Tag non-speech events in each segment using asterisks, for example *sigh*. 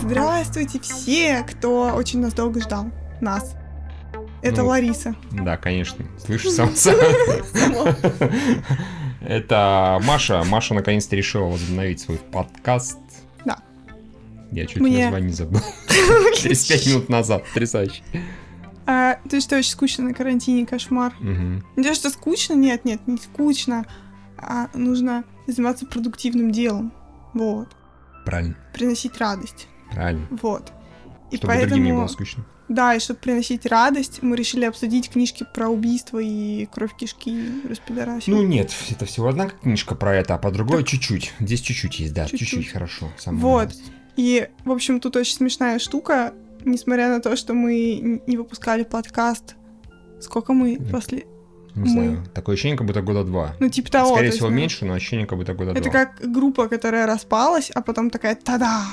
Здравствуйте все, кто очень нас долго ждал. Нас. Это Ну, Лариса. Да, конечно. Слышишь сам. Это Маша. Маша наконец-то решила возобновить свой подкаст. Да. Я чуть Мне- название забыл. *laughs* 35 минут назад. Потрясающе. А, ты что, очень скучно на карантине, кошмар. Мгм. Не то, что скучно, нет, нет, не скучно, а нужно заниматься продуктивным делом. Вот. Правильно. Приносить радость. Правильно. Вот. И Чтобы другим не поэтому, было скучно. да, и чтобы приносить радость, мы решили обсудить книжки про убийство и кровь кишки распидорасил. Ну нет, это всего одна книжка про это, а по другой чуть-чуть. Здесь чуть-чуть есть, да, Чуть-чуть. чуть-чуть, хорошо. самая Вот. малость. И, в общем, тут очень смешная штука, несмотря на то, что мы не выпускали подкаст. Сколько мы после... Не мы- знаю. Такое ощущение, как будто года два. Ну, типа того. Скорее то есть, всего, ну, меньше, но ощущение, как будто года Это два. как группа, которая распалась, а потом такая «Та-да!»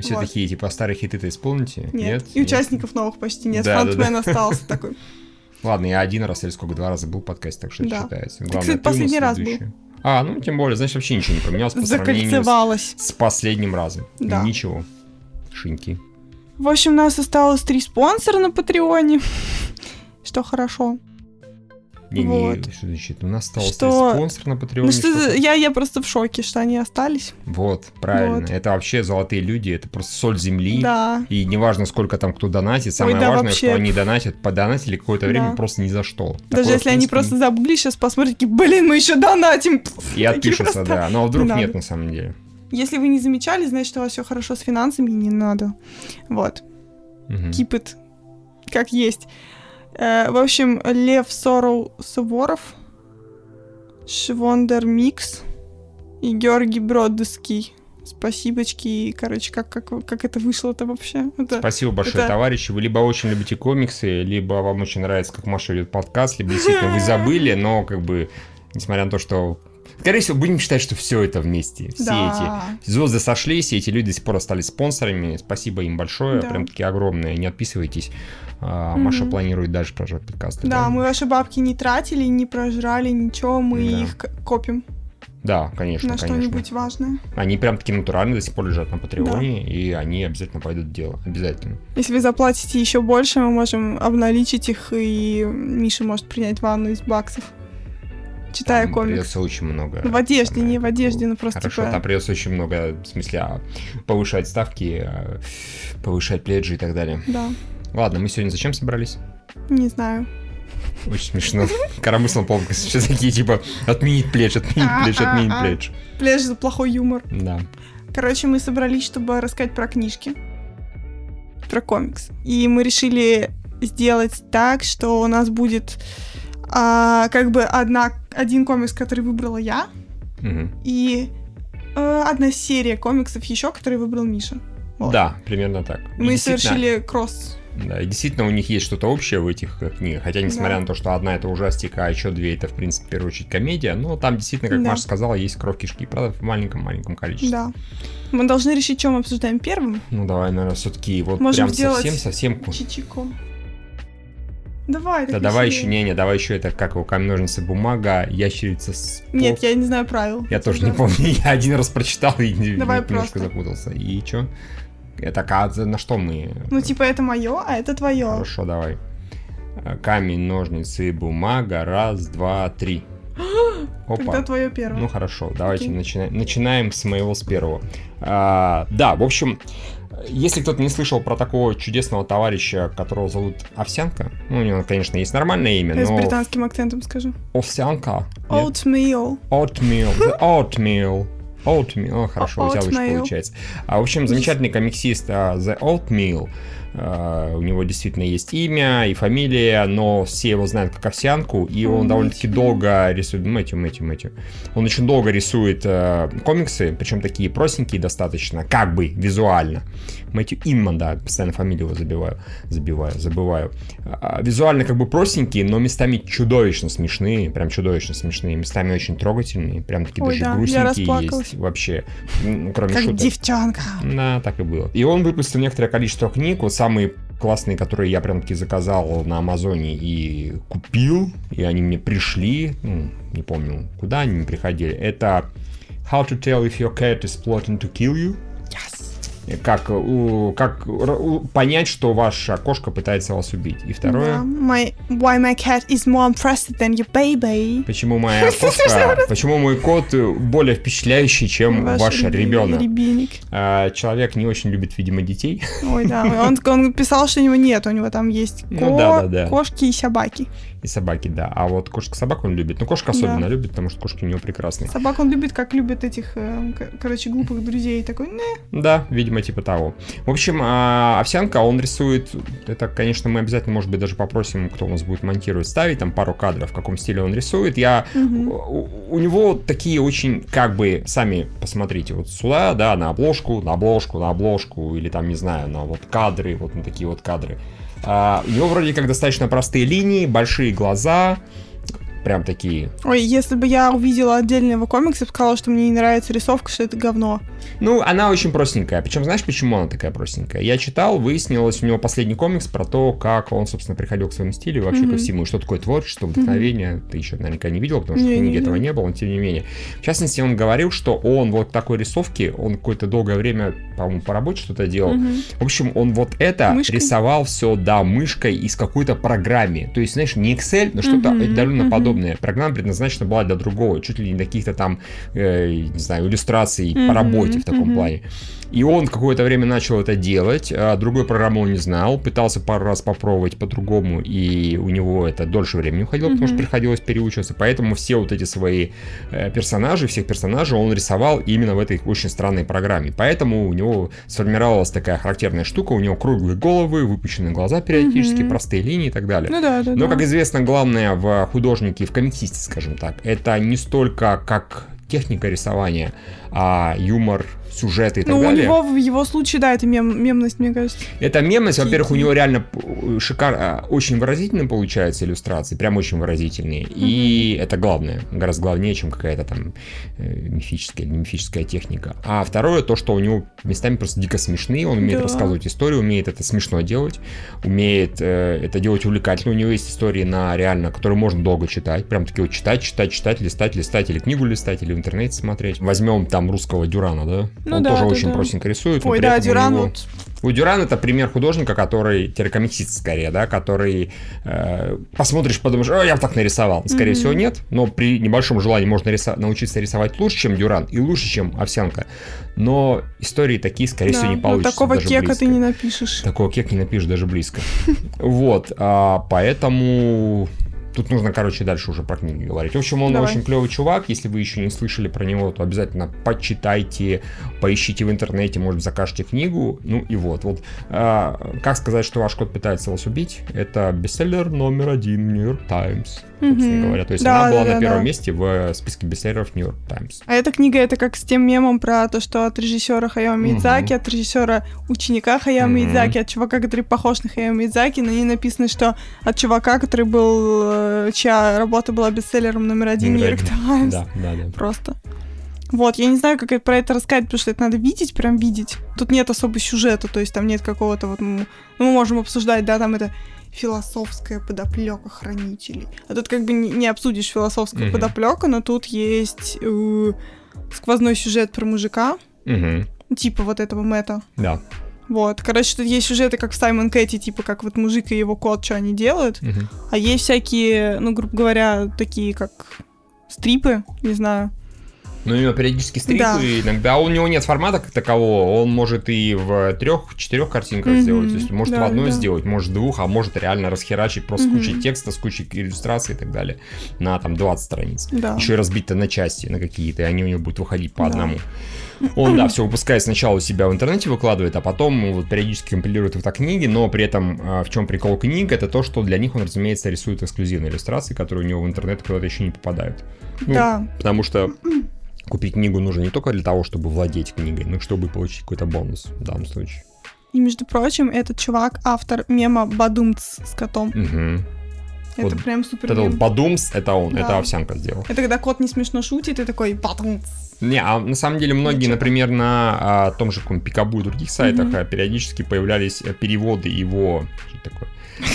Все вот. такие, типа, старые хиты-то исполните? Нет. И участников новых почти нет. Да, да, Фронтмен остался *laughs* такой. Ладно, я один раз или сколько, два раза был в подкасте, так что это Да. считается. Ты, Главное, кстати, ты нас последний раз был. А, ну тем более, значит, вообще ничего не поменялось по сравнению с, с последним разом. Да. Ничего. Шинки. В общем, у нас осталось три спонсора на Патреоне. Что хорошо. Не, не, Вот. что значит? У нас остался Что? спонсор на Патреоне. Ну что, что-то. я, я просто в шоке, что они остались. Вот, правильно. Вот. Это вообще золотые люди, это просто соль земли. Да. И неважно, сколько там кто донатит, самое да, важное, вообще. что они донатят, подонатили какое-то время Да. просто ни за что. Даже Такое, если в они принципе, просто забыли, сейчас посмотрят, такие, блин, мы еще донатим. И *laughs* отпишутся, просто. да. Но вдруг Не нет надо. на самом деле. Если вы не замечали, значит, у вас все хорошо с финансами, и не надо. Вот. Мгм. Keep it как есть. Э, в общем, Лев Соров Суворов, Швондер Микс и Георгий Бродский. Спасибочки. Короче, как, как, как это вышло-то вообще? Это... Спасибо большое, это- товарищи. Вы либо очень любите комиксы, либо вам очень нравится, как Маша ведет подкаст, либо действительно вы забыли, но как бы, несмотря на то, что... Скорее всего, будем считать, что все это вместе. Все Да. эти звезды сошлись, и эти люди до сих пор остались спонсорами. Спасибо им большое, Да. прям таки огромное. Не отписывайтесь. А, Мгм. Маша планирует дальше продолжать подкасты. Да, мы ваши бабки не тратили, не прожрали ничего, мы Да. их копим Да, конечно, на конечно. что-нибудь важное. Они прям таки натурально до сих пор лежат на Патреоне, и они обязательно пойдут в дело. Обязательно. Если вы заплатите еще больше, мы можем обналичить их, и Миша может принять ванну из баксов, читая Там комикс. придется очень много. В одежде, самое- не в одежде, ну просто Хорошо, типа- там придется очень много, в смысле, а, повышать ставки, а, повышать пледжи и так далее. Да, Ладно, мы сегодня зачем собрались? не знаю. Очень смешно. *laughs* Коромыслом полка все такие, типа, отменить пледж, отменить пледж, отменить А-а-а. пледж. Пляж за плохой юмор. Да. Короче, мы собрались, чтобы рассказать про книжки. Про комикс. И мы решили сделать так, что у нас будет а, как бы одна, один комикс, который выбрала я, Мгм. и э, одна серия комиксов еще, который выбрал Миша. Вот. Да, примерно так. И Мы действительно- совершили кросс. Да, и действительно у них есть что-то общее в этих э, книгах. Хотя, несмотря Да. на то, что одна это ужастика, а еще две это, в принципе, в первую очередь комедия, но там действительно, как Да. Маша сказала, есть кровь кишки. Правда, в маленьком-маленьком количестве. Да. Мы должны решить, мы обсуждаем первым. Ну, давай, наверное, все-таки вот Можем прям совсем-совсем... Чичико. Давай, Да давай еще, не-не, давай еще это, как его, камень, ножницы, бумага, ящерица с... Нет, я не знаю правил. Я тоже не помню, *laughs* я один раз прочитал и не- Давай немножко просто. запутался. И что? Это а за- на что мы? Ну, типа, это мое, а это твое. Хорошо, давай. Э, Камень, ножницы, бумага. Раз, два, три. *gasps* Тогда Опа. твое первое. Ну хорошо, давайте Окей. начинаем. Начинаем с моего с первого. А, да, в общем, если кто-то не слышал про такого чудесного товарища, которого зовут Овсянка, ну, у него, конечно, есть нормальное имя, Я с но британским акцентом скажу. Овсянка. Oatmeal. Oatmeal. The *laughs* oatmeal. Oatmeal. О, хорошо, взял получается. А, в общем, замечательный комиксист а, The Oatmeal. А, у него действительно есть имя и фамилия, но все его знают как овсянку, и он довольно-таки долго рисует... Мэтью, Мэтью, Мэтью. Он очень долго рисует э, комиксы, причем такие простенькие достаточно, как бы визуально. Мэтью Инман, да, постоянно фамилию его забиваю, забиваю, забываю. А, визуально как бы простенькие, но местами чудовищно смешные, прям чудовищно смешные, местами очень трогательные, прям такие Ой, даже да, грустненькие есть вообще, ну, кроме Как шуток. девчонка. Да, так и было. И он выпустил некоторое количество книг. Вот самые классные, которые я прям таки заказал на Амазоне и купил, и они мне пришли, ну, не помню, куда они мне приходили. Это How to tell if your cat is plotting to kill you. Как, как понять, что ваша кошка пытается вас убить. И второе. My, why my cat is more impressive than your baby. почему моя *laughs* кошка, почему мой кот более впечатляющий, чем ваш реби- ребенок. Ребенок. А, Человек не очень любит, видимо, детей. Ой, да. Он, он писал, что у него нет. У него там есть Ну ко- да, да, да. кошки и собаки. И собаки, да. А вот кошка-собак он любит. Ну, кошка особенно Да. любит, потому что кошки у него прекрасные. Собак он любит, как любит этих, э, короче, глупых друзей. Такой, не. Да, видимо, типа того. В общем, а, овсянка, он рисует. Это, конечно, мы обязательно, может быть, даже попросим, кто у нас будет монтировать, ставить там пару кадров, в каком стиле он рисует. Я Мгм. у, у него такие очень, как бы, сами посмотрите, вот сюда, да, на обложку, на обложку, на обложку, или там, не знаю, на вот кадры, вот на такие вот кадры. А, у него вроде как достаточно простые линии, большие глаза, прям такие. Ой, если бы я увидела отдельно его комикс и сказала, что мне не нравится рисовка, что это говно. Ну, она очень простенькая. Причем, знаешь, почему она такая простенькая? Я читал, выяснилось, у него последний комикс про то, как он, собственно, приходил к своему стилю, вообще ко Мгм. всему, и что такое творчество, вдохновение. Ты еще наверняка не видел, потому что Не, в не книге этого не было, но тем не менее. В частности, он говорил, что он вот такой рисовки, он какое-то долгое время, по-моему, по работе что-то делал. Мгм. В общем, он вот это Мышкой? рисовал все, да, мышкой из какой-то программе. То есть, знаешь, не Excel, но что-то Мгм, отдаленно мгм. подобное. Программа предназначена была для другого, чуть ли не для каких-то там, э, не знаю, иллюстраций по Мгм, работе в таком мгм. плане. И он какое-то время начал это делать, а другой программы он не знал, пытался пару раз попробовать по-другому, и у него это дольше времени уходило, потому что приходилось переучиваться. Поэтому все вот эти свои э, персонажи, всех персонажей он рисовал именно в этой очень странной программе. Поэтому у него сформировалась такая характерная штука, у него круглые головы, выпущенные глаза периодически, Мгм. простые линии и так далее. Ну да, да, Но, да. как известно, главное в художнике, в комиксисте, скажем так, это не столько как техника рисования, а юмор, сюжеты и так Ну, у далее. него, в его случае, да, это мем, мемность, мне кажется. Это мемность, во-первых, у него реально шикарно, очень выразительно получаются иллюстрации, прям очень выразительные. И это главное, гораздо главнее, чем какая-то там э, мифическая или мифическая техника. А второе, то, что у него местами просто дико смешные, он умеет Да. рассказывать историю, умеет это смешно делать, умеет э, это делать увлекательно. У него есть истории на реально, которые можно долго читать, прям такие вот читать, читать, читать, листать, листать, или книгу листать, или интернете смотреть. Возьмем там русского Дюрана, да? Ну он да, тоже да, очень да. простенько рисует. Ой, да, Дюран него- вот... у Дюрана это пример художника, который телекомиксист скорее, да, который э, посмотришь, подумаешь, о, я бы так нарисовал. Скорее Мгм. всего, нет, но при небольшом желании можно риса- научиться рисовать лучше, чем Дюран, и лучше, чем Овсянка. Но истории такие, скорее всего, да, не ну, получится. такого даже кека близко. ты не напишешь. Такого кек не напишешь даже близко. *laughs* Вот, а, поэтому тут нужно, короче, дальше уже про книги говорить. В общем, он Давай. очень клевый чувак. Если вы еще не слышали про него, то обязательно почитайте, поищите в интернете, может закажете книгу. Ну и вот. Вот а, как сказать, что ваш кот пытается вас убить? Это бестселлер номер один в Нью-Йорк Таймс, собственно говоря. То есть Да, она была да, на первом да. месте в списке бестселлеров Нью-Йорк Таймс. А эта книга это как с тем мемом про то, что от режиссера Хаяо Мидзаки, от режиссера ученика Хаяо Мгм. Мидзаки, от чувака, который похож на Хаяо Мидзаки, на ней написано, что от чувака, который был, э, чья работа была бестселлером номер один Нью-Йорк один. Таймс. Да, да, да. Просто. Вот, я не знаю, как про это рассказать, потому что это надо видеть, прям видеть. Тут нет особо сюжета, то есть там нет какого-то вот... Ну, мы можем обсуждать, да, там это философская подоплека хранителей. А тут как бы не, обсудишь философскую Мгм. подоплеку, но тут есть э, сквозной сюжет про мужика, Мгм. типа вот этого Мэтта. Да. Вот, короче, тут есть сюжеты, как в Саймон Кэти, типа как вот мужик и его кот, что они делают. Мгм. А есть всякие, ну, грубо говоря, такие как стрипы, не знаю. Ну, у него периодически стрипы, Да. иногда у него нет формата как такового, он может и в трех-четырех картинках Мгм. сделать, то есть может Да, в одной да. сделать, может в двух, а может реально расхерачить просто с Мгм. кучей текста, с кучей иллюстраций и так далее на там 20 страниц. Да. Еще и разбито на части, на какие-то, и они у него будут выходить по Да. одному. Он, да, все выпускает сначала у себя в интернете, выкладывает, а потом вот, периодически компилирует это книги, но при этом а, в чем прикол книг, это то, что для них он, разумеется, рисует эксклюзивные иллюстрации, которые у него в интернет куда-то еще не попадают. Ну, Да. Потому что купить книгу нужно не только для того, чтобы владеть книгой, но и чтобы получить какой-то бонус в данном случае. И, между прочим, этот чувак автор мема Бадумц с котом. Угу. Это Вот прям супер Это. Бадумс, это он, Да. это овсянка сделал. Это когда кот не смешно шутит, и такой Бадумц. Не, а на самом деле многие, Ничего. например, на а, том же каком Пикабу и других сайтах а, периодически появлялись э, переводы его... Такое?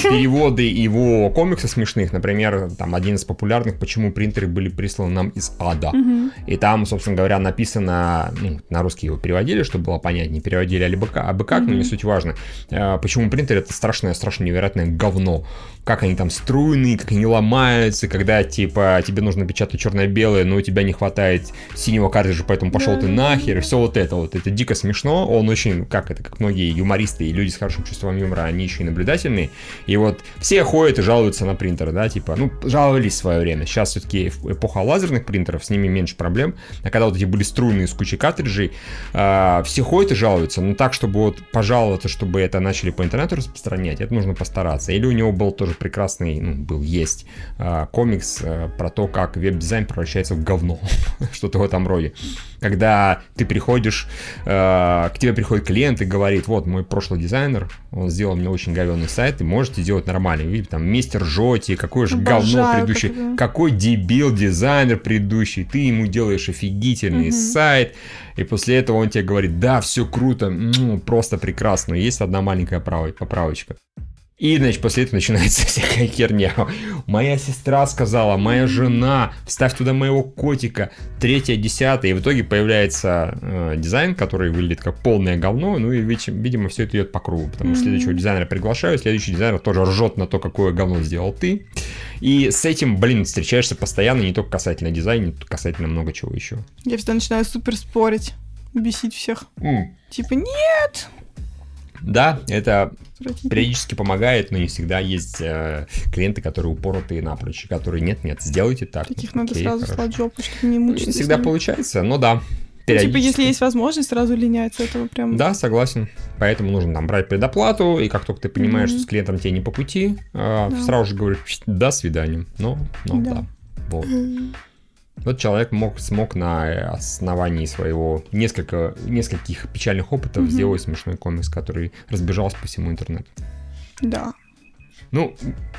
Переводы его комиксов смешных, например, там один из популярных, почему принтеры были присланы нам из ада. Мгм. И там, собственно говоря, написано, ну, на русский его переводили, чтобы было понятнее, переводили абы как, абы как, но не суть важно. Э, Почему принтер это страшное, страшно невероятное говно. Как они там струйные, как они ломаются, когда, типа, тебе нужно печатать черное-белое, но у тебя не хватает синего картриджа, поэтому пошел ты Да. нахер, и все вот это вот. Это дико смешно, он очень, как это, как многие юмористы и люди с хорошим чувством юмора, они еще и наблюдательные. И вот все ходят и жалуются на принтеры, да, типа, ну, жаловались в свое время. Сейчас все-таки эпоха лазерных принтеров, с ними меньше проблем. А когда вот эти были струйные с кучей картриджей, а, все ходят и жалуются. Но так, чтобы вот пожаловаться, чтобы это начали по интернету распространять, это нужно постараться. Или у него был тоже прекрасный, ну, был, есть а, комикс а, про то, как веб-дизайн превращается в говно. *laughs* Что-то в этом роде. Когда ты приходишь, а, к тебе приходит клиент и говорит, вот, мой прошлый дизайнер, он сделал мне очень говенный сайт, и можете сделать нормальный. Видите, там, мистер Жоти, какое же говно Обожаю предыдущий. такое. Какой дебил дизайнер предыдущий. Ты ему делаешь офигительный Мгм. сайт, и после этого он тебе говорит, да, все круто, м, просто прекрасно. Есть одна маленькая поправочка. И, значит, после этого начинается *laughs* всякая херня. Моя сестра сказала, моя жена, вставь туда моего котика, третье, десятое. И в итоге появляется э, дизайн, который выглядит как полное говно. Ну и, види- видимо, все это идет по кругу. Потому что следующего дизайнера приглашаю, следующий дизайнер тоже ржет на то, какое говно сделал ты. И с этим, блин, встречаешься постоянно, не только касательно дизайна, но касательно много чего еще. Я всегда начинаю супер спорить, бесить всех. Типа, нет, Да, это отвратительно. периодически помогает, но не всегда есть э, клиенты, которые упоротые напрочь, которые нет-нет, сделайте так. Таких надо окей, сразу слать жопу, чтобы не мучиться. Не всегда получается, но да. Ну, типа, если есть возможность, сразу линять с этого прям. Да, согласен. Поэтому нужно там брать предоплату, и как только ты понимаешь, Мгм. что с клиентом тебе не по пути, э, Да. сразу же говоришь «Пш, до свидания. Ну, ну да. Да. Вот. М. Вот человек мог, смог на основании своего несколько, нескольких печальных опытов Мгм. сделать смешной комикс, который разбежался по всему интернету. Да. Ну,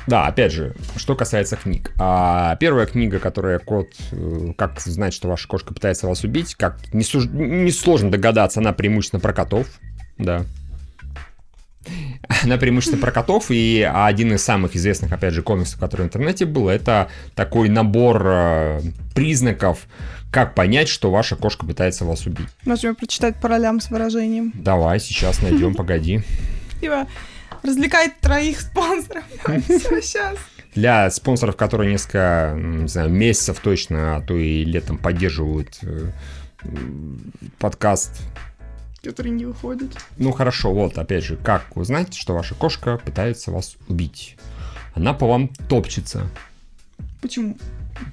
да, опять же, что касается книг. А первая книга, которая код, э, как знать, что ваша кошка пытается вас убить, как несложно догадаться, она преимущественно про котов, да. Она преимущественно про котов, и один из самых известных, опять же, комиксов, который в интернете был, это такой набор э, признаков, как понять, что ваша кошка пытается вас убить. Можем прочитать по ролям с выражением. Давай, сейчас найдем, *laughs* погоди. Типа, развлекает троих спонсоров. *laughs* Все, сейчас. Для спонсоров, которые несколько, не знаю, месяцев точно, а то и летом поддерживают э, подкаст. Который не выходит. Ну хорошо, вот опять же, как узнать, что ваша кошка пытается вас убить? Она по вам топчется. Почему?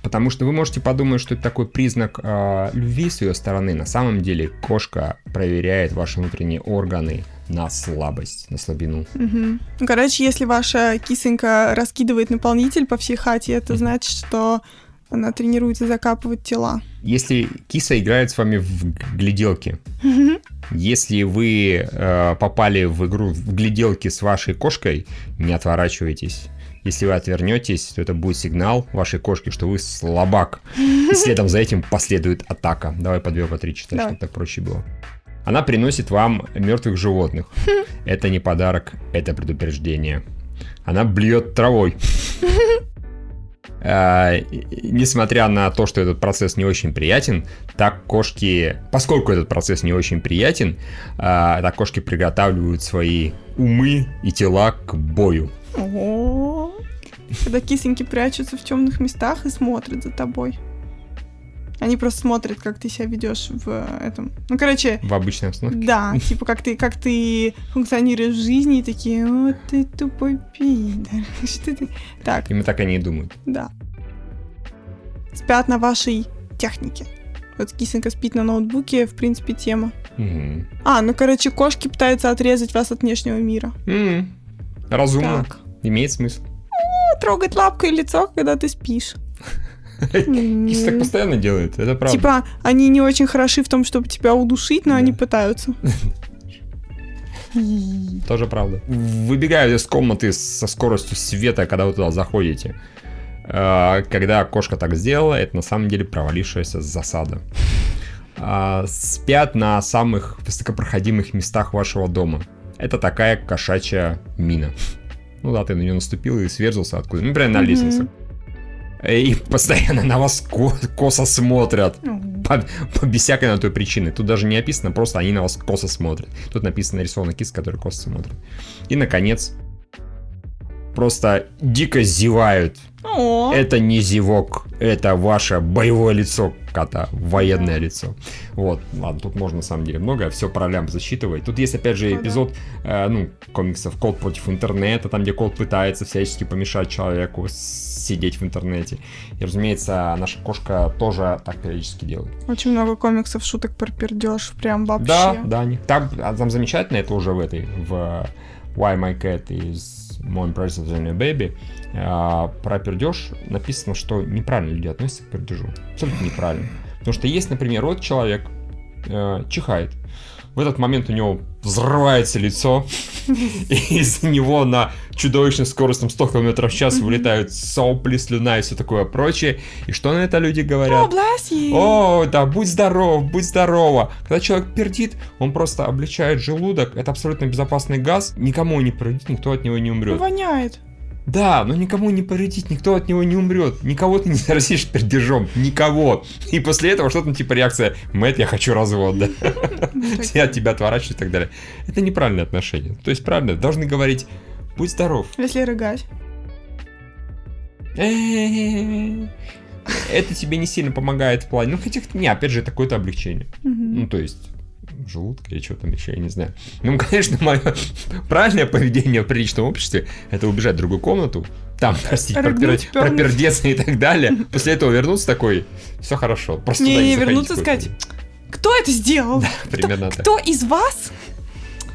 Потому что вы можете подумать, что это такой признак э, любви с ее стороны. На самом деле кошка проверяет ваши внутренние органы на слабость, на слабину. Мгм. Ну, короче, если ваша кисонька раскидывает наполнитель по всей хате, это значит, что она тренируется закапывать тела. Если киса играет с вами в гляделки, если вы э, попали в игру в гляделки с вашей кошкой, не отворачивайтесь. Если вы отвернетесь, то это будет сигнал вашей кошке, что вы слабак. И следом за этим последует атака. Давай по две, по три читать, Давай. чтобы так проще было. Она приносит вам мертвых животных. Это не подарок, это предупреждение. Она блюет травой. *laughs* А, Несмотря на то, что этот процесс не очень приятен, так кошки, поскольку этот процесс не очень приятен, а, так кошки приготавливают свои умы и тела к бою. Когда кисоньки прячутся в темных местах и смотрят за тобой. Они просто смотрят, как ты себя ведешь в этом. Ну, короче, В обычной обстановке. да, *laughs* типа как ты, как ты функционируешь в жизни, и такие, о, ты тупой пидор. *laughs* Что ты? Так, Именно так они и думают. да. Спят на вашей технике. Вот кисонька спит на ноутбуке, в принципе, тема. Мгм. А, ну, короче, кошки пытаются отрезать вас от внешнего мира. М, Разумно. Так. Имеет смысл. Трогать лапкой лицо, когда ты спишь. *laughs* Киса так постоянно делает, это правда. Типа, они не очень хороши в том, чтобы тебя удушить, но они пытаются. *laughs* Тоже правда. Выбегают из комнаты со скоростью света, когда вы туда заходите. Э, Когда кошка так сделала, это на самом деле провалившаяся засада. а, спят на самых высокопроходимых местах вашего дома. Это такая кошачья мина. Ну да, ты на нее наступил и сверзился откуда. Ну, прям на лестнице. И постоянно на вас ко- косо смотрят. По, по, без всякой на той причины. Тут даже не описано, просто они на вас косо смотрят. Тут написано нарисована киска, которая косо смотрит. И, наконец, просто дико зевают. О, Это не зевок, это ваше боевое лицо кота, военное лицо. Вот, ладно, тут можно на самом деле много, все про лямп засчитывать. Тут есть опять же Ну да. эпизод, э, ну, комиксов «Кот против интернета», там где кот пытается всячески помешать человеку сидеть в интернете. И, разумеется, наша кошка тоже так периодически делает. очень много комиксов, шуток про пердеж, прям вообще. Да, да, там, а там замечательно, это уже в этой, в Why My Cat is Impressive Than Your Baby, про пердеж написано, что неправильно люди относятся к пердежу. Абсолютно неправильно. Потому что есть, например, вот человек э, чихает, в этот момент у него взрывается лицо, и из него на чудовищной скорости там, 100 км в час вылетают сопли, слюна и все такое прочее. И что на это люди говорят? О, да, будь здоров, будь здорова. Когда человек пердит, он просто облегчает желудок. Это абсолютно безопасный газ. Никому не повредит, никто от него не умрет. Воняет. Да, но никому не повредит, никто от него не умрет. Никого ты не заразишь пердежом. Никого. И после этого что-то типа реакция Мэтт, я хочу развод, да. Я от тебя отворачиваюсь и так далее. Это неправильное отношение. То есть правильно, должны говорить Будь здоров. Если рыгать. Это тебе не сильно помогает в плане. Ну, хотя, не, опять же, это какое-то облегчение. Ну, то есть, желудка или что там еще, я не знаю. Ну, *laughs* конечно, мое правильное поведение в приличном обществе это убежать в другую комнату, там, простите, Рыгнуть, пропер- пропердеться и так далее. После этого вернуться такой, все хорошо. Просто Не, не, заходите вернуться сказать, раз». кто это сделал? Примерно так. Кто из вас?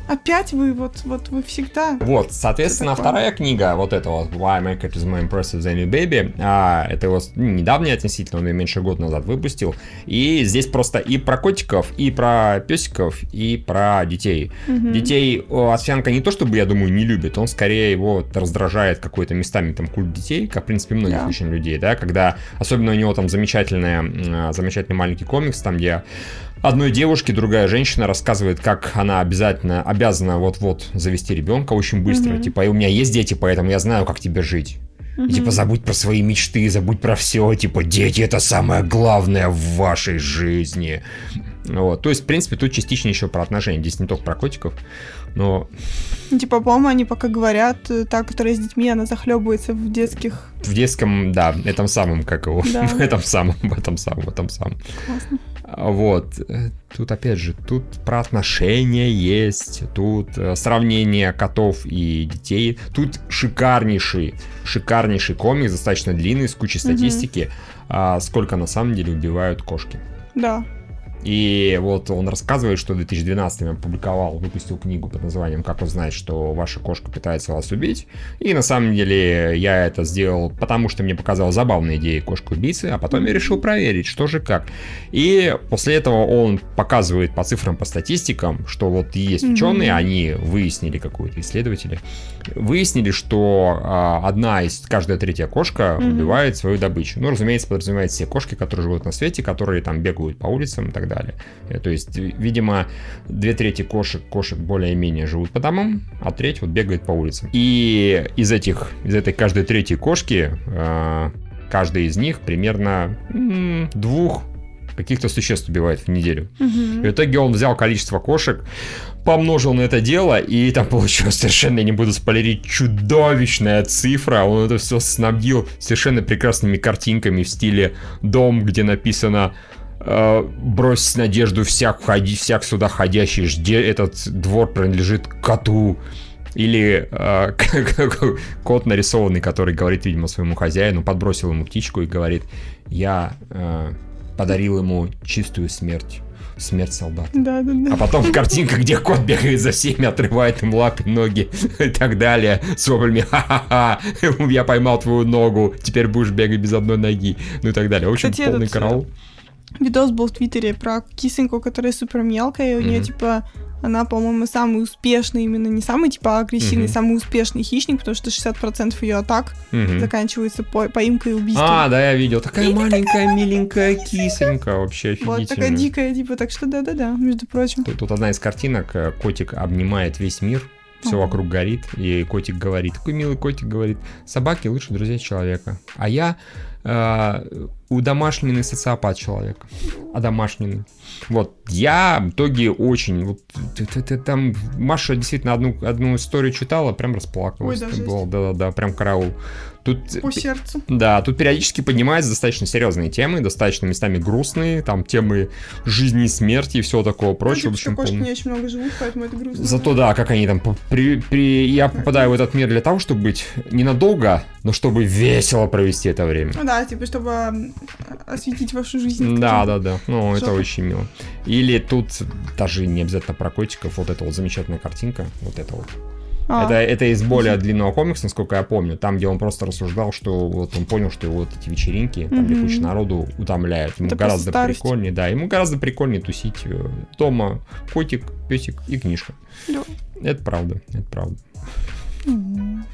Опять вы, вот, вот вы всегда. Вот, соответственно, вторая книга, вот эта вот Why My Cat is More Impressive Than Your Baby, а, это его ну, недавняя относительно, он ее меньше года назад выпустил. И здесь просто и про котиков, и про песиков, и про детей. Мгм. Детей о, Овсянка не то чтобы, я думаю, не любит, он скорее его вот раздражает какой-то местами там культ детей, как, в принципе, многих Да. очень людей, да, когда, особенно у него там замечательная, м, замечательный маленький комикс, там, где одной девушке другая женщина рассказывает, как она обязательно обязана вот-вот завести ребенка очень быстро, Мгм. типа, и у меня есть дети, поэтому я знаю, как тебе жить. И, Мгм. типа, забудь про свои мечты, забудь про все. Типа, дети это самое главное в вашей жизни. Вот. То есть, в принципе, тут частично еще про отношения. Здесь не только про котиков, но Ну, Типа, по-моему, они пока говорят, э, та, которая с детьми, она захлебывается в детских. в детском, да, этом самом, как его, Да. *laughs* в этом самом, в этом самом, в этом самом. Классно. Вот. Тут, опять же, тут про отношения есть, тут э, сравнение котов и детей. Тут шикарнейший, шикарнейший комикс, достаточно длинный, с кучей статистики, а, сколько на самом деле убивают кошки. Да. И вот он рассказывает, что в 2012 он опубликовал, выпустил книгу под названием «Как узнать, что ваша кошка пытается вас убить». И на самом деле я это сделал, потому что мне показалась забавная идея кошки-убийцы, а потом я решил проверить, что же как. И после этого он показывает по цифрам, по статистикам, что вот есть ученые, они выяснили, какие-то исследователи, выяснили, что а, одна из, каждая третья кошка Мгм. убивает свою добычу. Ну, разумеется, подразумевает все кошки, которые живут на свете, которые там бегают по улицам и так далее. Э, То есть, ви- видимо, две трети кошек, кошек более-менее живут по домам, а треть вот бегает по улицам. И из этих, из этой каждой третьей кошки, а, каждая из них примерно м, двух каких-то существ убивает в неделю. Мгм. И в итоге он взял количество кошек, помножил на это дело, и там получилось совершенно, я не буду спойлерить, чудовищная цифра. Он это все снабдил совершенно прекрасными картинками в стиле дом, где написано э, брось надежду всяк, входи, всяк сюда ходящий, жди, этот двор принадлежит коту. Или э, *laughs* кот нарисованный, который говорит, видимо, своему хозяину, подбросил ему птичку и говорит, я э, подарил ему чистую смерть, смерть солдата. Да, да, да. А потом картинка, где кот бегает за всеми, отрывает им лапы, ноги и так далее. С воплями «Ха-ха-ха! Я поймал твою ногу, теперь будешь бегать без одной ноги». Ну и так далее. В общем, Кстати, полный этот, э, караул. Видос был в Твиттере про кисоньку, которая супер мелкая, и у нее Мгм. типа Она, по-моему, самый успешный, именно не самый, типа, агрессивный, Мгм. самый успешный хищник, потому что 60% ее атак Мгм. заканчивается по- поимкой и убийством. А, да, я видел. Такая маленькая, миленькая кисонька. Вообще вот такая офигительная. дикая, типа, так что да-да-да, между прочим. Тут, тут одна из картинок. э, Котик обнимает весь мир. Все вокруг горит. И котик говорит. Такой милый котик говорит. Собаки лучше друзей человека. А я э, удомашненный социопат человека. Одомашненный. Вот. Я в итоге очень... Вот, т- т- т- там Маша действительно одну, одну историю читала, прям расплакалась. Ой, да, жесть. было, Да-да-да, прям караул. Тут По сердцу. да, тут периодически поднимаются достаточно серьезные темы, достаточно местами грустные, там темы жизни и смерти и всего такого прочего. Ну, типа, что кошки не очень много живут, поэтому это грустно. Зато да, как они там... При, при- Я попадаю в этот мир для того, чтобы быть ненадолго, но чтобы весело провести это время. Ну да, типа, чтобы осветить вашу жизнь. Да, да, да. Ну, это Жопа. очень мило. Или тут даже не обязательно про котиков, вот эта вот замечательная картинка, вот это вот. А, Это, это из более длинного комикса, насколько я помню. Там, где он просто рассуждал, что вот он понял, что его вот эти вечеринки, там, где куча народу утомляют. Ему Это гораздо прикольнее, да, ему гораздо прикольнее тусить э, дома, котик, песик и книжка. Да. Это правда, это правда. м,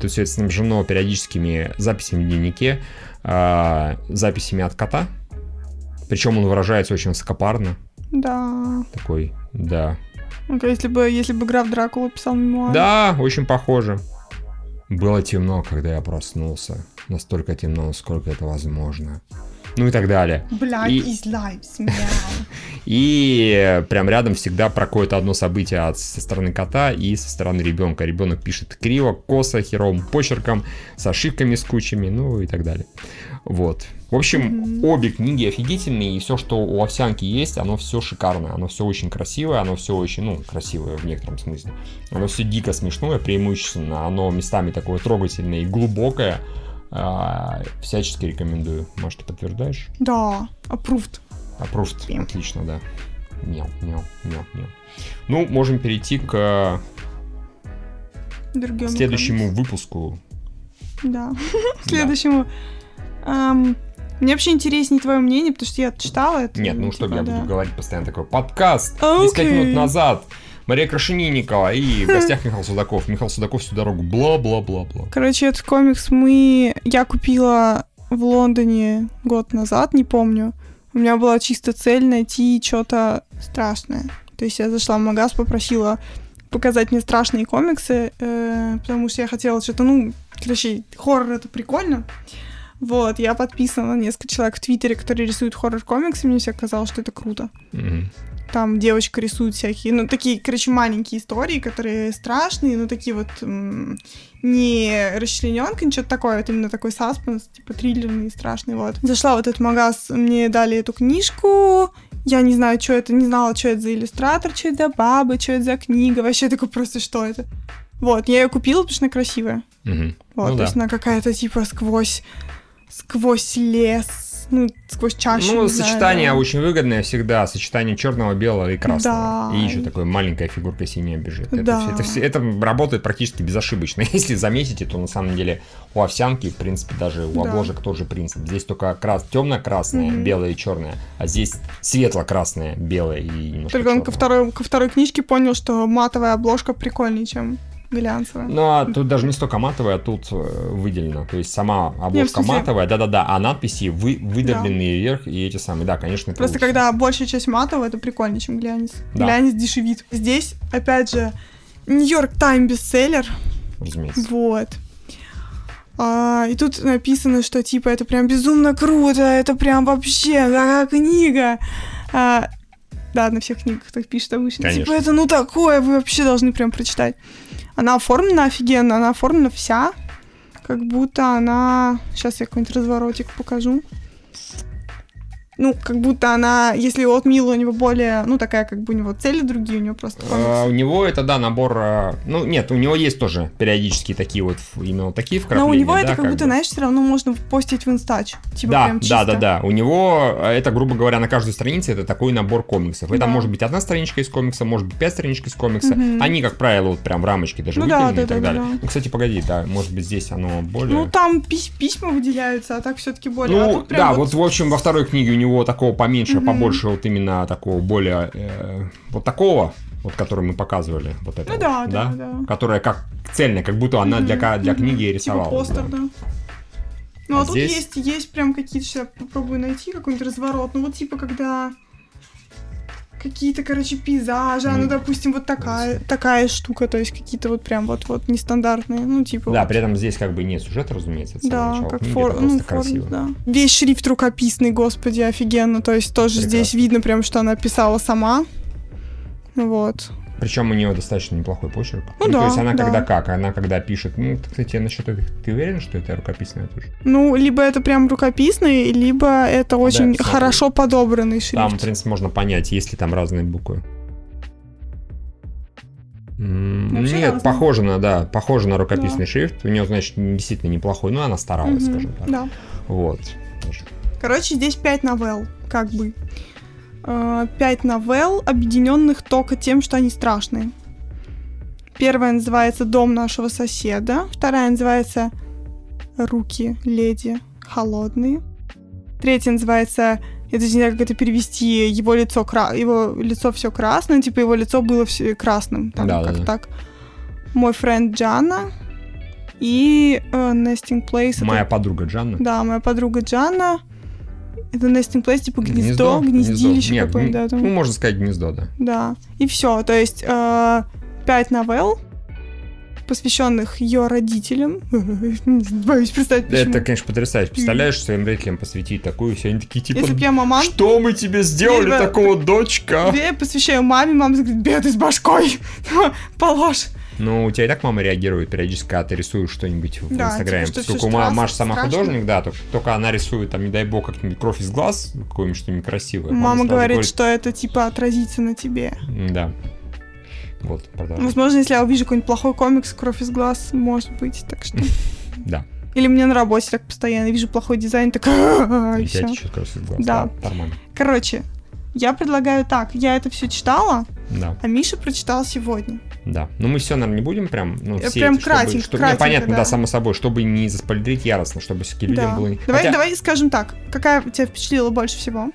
Тут все это снабжено периодическими записями в дневнике, а, записями от кота. Причем он выражается очень высокопарно. Да. Такой, да. Если бы, если бы граф Дракула писал мемуары. Да, очень похоже. Было темно, когда я проснулся. Настолько темно, насколько это возможно. Ну и так далее. Blood И- is lives. И прям рядом всегда про какое-то одно событие от, со стороны кота и со стороны ребенка. Ребенок пишет криво, косо, херовым почерком, с ошибками, с кучами, ну и так далее. Вот. В общем, Мгм. обе книги офигительные, и все, что у овсянки есть, оно все шикарное, оно все очень красивое, оно все очень, ну, красивое в некотором смысле. Оно все дико смешное, преимущественно, оно местами такое трогательное и глубокое. А, всячески рекомендую. Может, ты подтверждаешь? Да, approved. Approved. Мяу. Отлично, да. Мяу, мяу, мяу, мяу. Ну, можем перейти к Другим следующему выпуску. Да. *laughs* Следующему. Мне вообще интереснее твое мнение, потому что я читала это. Нет, ну типа, что я да. буду говорить постоянно такой подкаст. Окей. 10 минут назад. Мария Крашенинникова и в *laughs* гостях Михаил Судаков. Михаил Судаков всю дорогу бла-бла-бла-бла. Короче, этот комикс мы... Я купила в Лондоне год назад, не помню. У меня была чисто цель найти что-то страшное. То есть я зашла в магаз, попросила показать мне страшные комиксы, э, потому что я хотела что-то, ну, короче, хоррор это прикольно. Вот, я подписана на несколько человек в Твиттере, которые рисуют хоррор-комиксы, мне все казалось, что это круто. Мгм. Там девочка рисует всякие, ну, такие, короче, маленькие истории, которые страшные, ну, такие вот м, не расчлененка, ничего такое, вот именно такой саспенс, типа триллерный, страшный, вот. Зашла в этот магаз, мне дали эту книжку, я не знаю, что это, не знала, что это за иллюстратор, что это за баба, что это за книга, вообще такой просто, что это. Вот, я ее купила, потому что она красивая. Мгм. Вот, Ну то да. есть она какая-то, типа, сквозь, сквозь лес, ну, сквозь чашу. Ну, знаю, сочетание да. очень выгодное всегда. Сочетание черного, белого и красного. Да. И еще такая маленькая фигурка синяя бежит. Это, Да. все- это, все- это работает практически безошибочно. *laughs* Если заметите, то на самом деле у овсянки, в принципе, даже у Да. обложек тот же принцип. Здесь только крас... темно-красное, Мгм. белое и черное, а здесь светло-красное, белое и Только он ко второй, ко второй книжке понял, что матовая обложка прикольнее, чем глянцевая. Ну, а тут даже не столько матовая, а тут э, выделено. То есть сама обложка матовая, да-да-да, а надписи вы, выдавленные вверх, и эти самые, да, конечно, это Просто лучше. когда большая часть матовая, это прикольнее, чем глянец. Да. Глянец дешевит. Здесь, опять же, Нью-Йорк Тайм бестселлер. Разумеется. Вот. А, и тут написано, что типа это прям безумно круто, это прям вообще такая книга. А, да, на всех книгах так пишут обычно. Конечно. Типа это ну такое, вы вообще должны прям прочитать. Она оформлена офигенно, она оформлена вся, как будто она... Сейчас я какой-нибудь разворотик покажу. Ну, как будто она, если от Мила у него более, ну, такая, как бы у него цели другие, у него просто комикс. А, У него это, да, набор... а, Ну, нет, у него есть тоже периодически такие вот, именно вот такие вкрапления. Но у него да, это как, будто, бы. знаешь, все равно можно постить в инстач. Типа Да, прям да, чисто. да, да. У него а, это, грубо говоря, на каждой странице это такой набор комиксов. Это Да. может быть одна страничка из комикса, может быть пять страничек из комикса. Мгм. Они, как правило, вот прям в рамочке даже Ну да, выделены да, и так да, далее. да. Ну, кстати, погоди, да, может быть здесь оно более... Ну, там пись- письма выделяются, а так все-таки более. а Ну, прям да, вот... в общем, во второй книге у него такого поменьше, Мгм. побольше вот именно такого более, э, вот такого, Вот которую мы показывали. Вот это Ну вот, да, да, да. Которая как цельная, как будто она для, ка- для Мгм. книги Типа рисовалась. постер, да. да. Ну, а, А тут здесь- есть, есть прям какие-то, сейчас попробую найти какой-нибудь разворот. Ну, вот типа, когда какие-то, короче, пейзажи, ну, Ну, допустим, вот такая, такая штука, то есть какие-то вот прям вот-вот нестандартные, ну, типа... Да, вот. при этом здесь как бы нет сюжета, разумеется, целое Да, как книги, фор... это ну, форм, красиво. да. Весь шрифт рукописный, господи, офигенно. То есть тоже здесь Прекрасно. видно прям, что она писала сама. Вот. Причем у нее достаточно неплохой почерк. Ну то да, есть она да. когда как? Она когда пишет, ну, кстати, насчет этих, ты уверен, что это рукописная тушь? Ну, либо это прям рукописный, либо это очень всё. хорошо подобранный шрифт. Там, в принципе, можно понять, есть ли там разные буквы. Вообще Нет, разные. похоже на, да, похоже на рукописный Да. шрифт. У нее, значит, действительно неплохой, но она старалась, Мгм, скажем так. Да. Вот. Короче, здесь пять новелл, как бы. Э, Пять новелл, объединенных только тем, что они страшные. Первая называется «Дом нашего соседа», вторая называется «Руки леди холодные», третья называется, я даже не знаю, как это перевести, его лицо, кра... его лицо все красное, типа его лицо было все красным, там, Да, как да. так. «Мой френд Джанна» и э, «Nesting Place». это- Моя подруга Джанна. да, моя подруга Джанна. Это nesting place, типа гнездо, Гнездо. гнездилище Нет, какое-нибудь, да, гн- там. Ну, можно сказать гнездо, да. Да. И все. То есть э, пять новелл, посвященных ее родителям. *laughs* Боюсь представить, почему. Это, конечно, потрясающе. Представляешь, своим родителям посвятить такую, все они такие, типа, Если я маман, что мы тебе сделали такого, дочка? я посвящаю маме, мама говорит, беды с башкой, *laughs* положь. Ну, у тебя и так мама реагирует периодически, когда ты рисуешь что-нибудь в Да, Инстаграме. типа, что Поскольку всё у Ма- страшно, Маша сама страшно. художник, да, только, только она рисует, там, не дай бог, как-нибудь кровь из глаз, какое-нибудь что-нибудь красивое. Мама сразу говорит, что это типа отразится на тебе. Да. Вот, продолжай. Возможно, если я увижу какой-нибудь плохой комикс, кровь из глаз, может быть, так что... *laughs* Да. Или мне на работе так постоянно вижу плохой дизайн, так и все. кровь из глаз. Да. Нормально. Короче, я предлагаю так. Я это все читала, Да, а Миша прочитал сегодня. Да. Ну, мы все, наверное, не будем прям, ну, Э, все прям эти, кратенько, чтобы- кратенько, понятно, да. да. само собой, чтобы не заспойлерить яростно, чтобы все людям Да. было... не- Давай, Хотя- давай скажем так. Какая тебя впечатлила больше всего?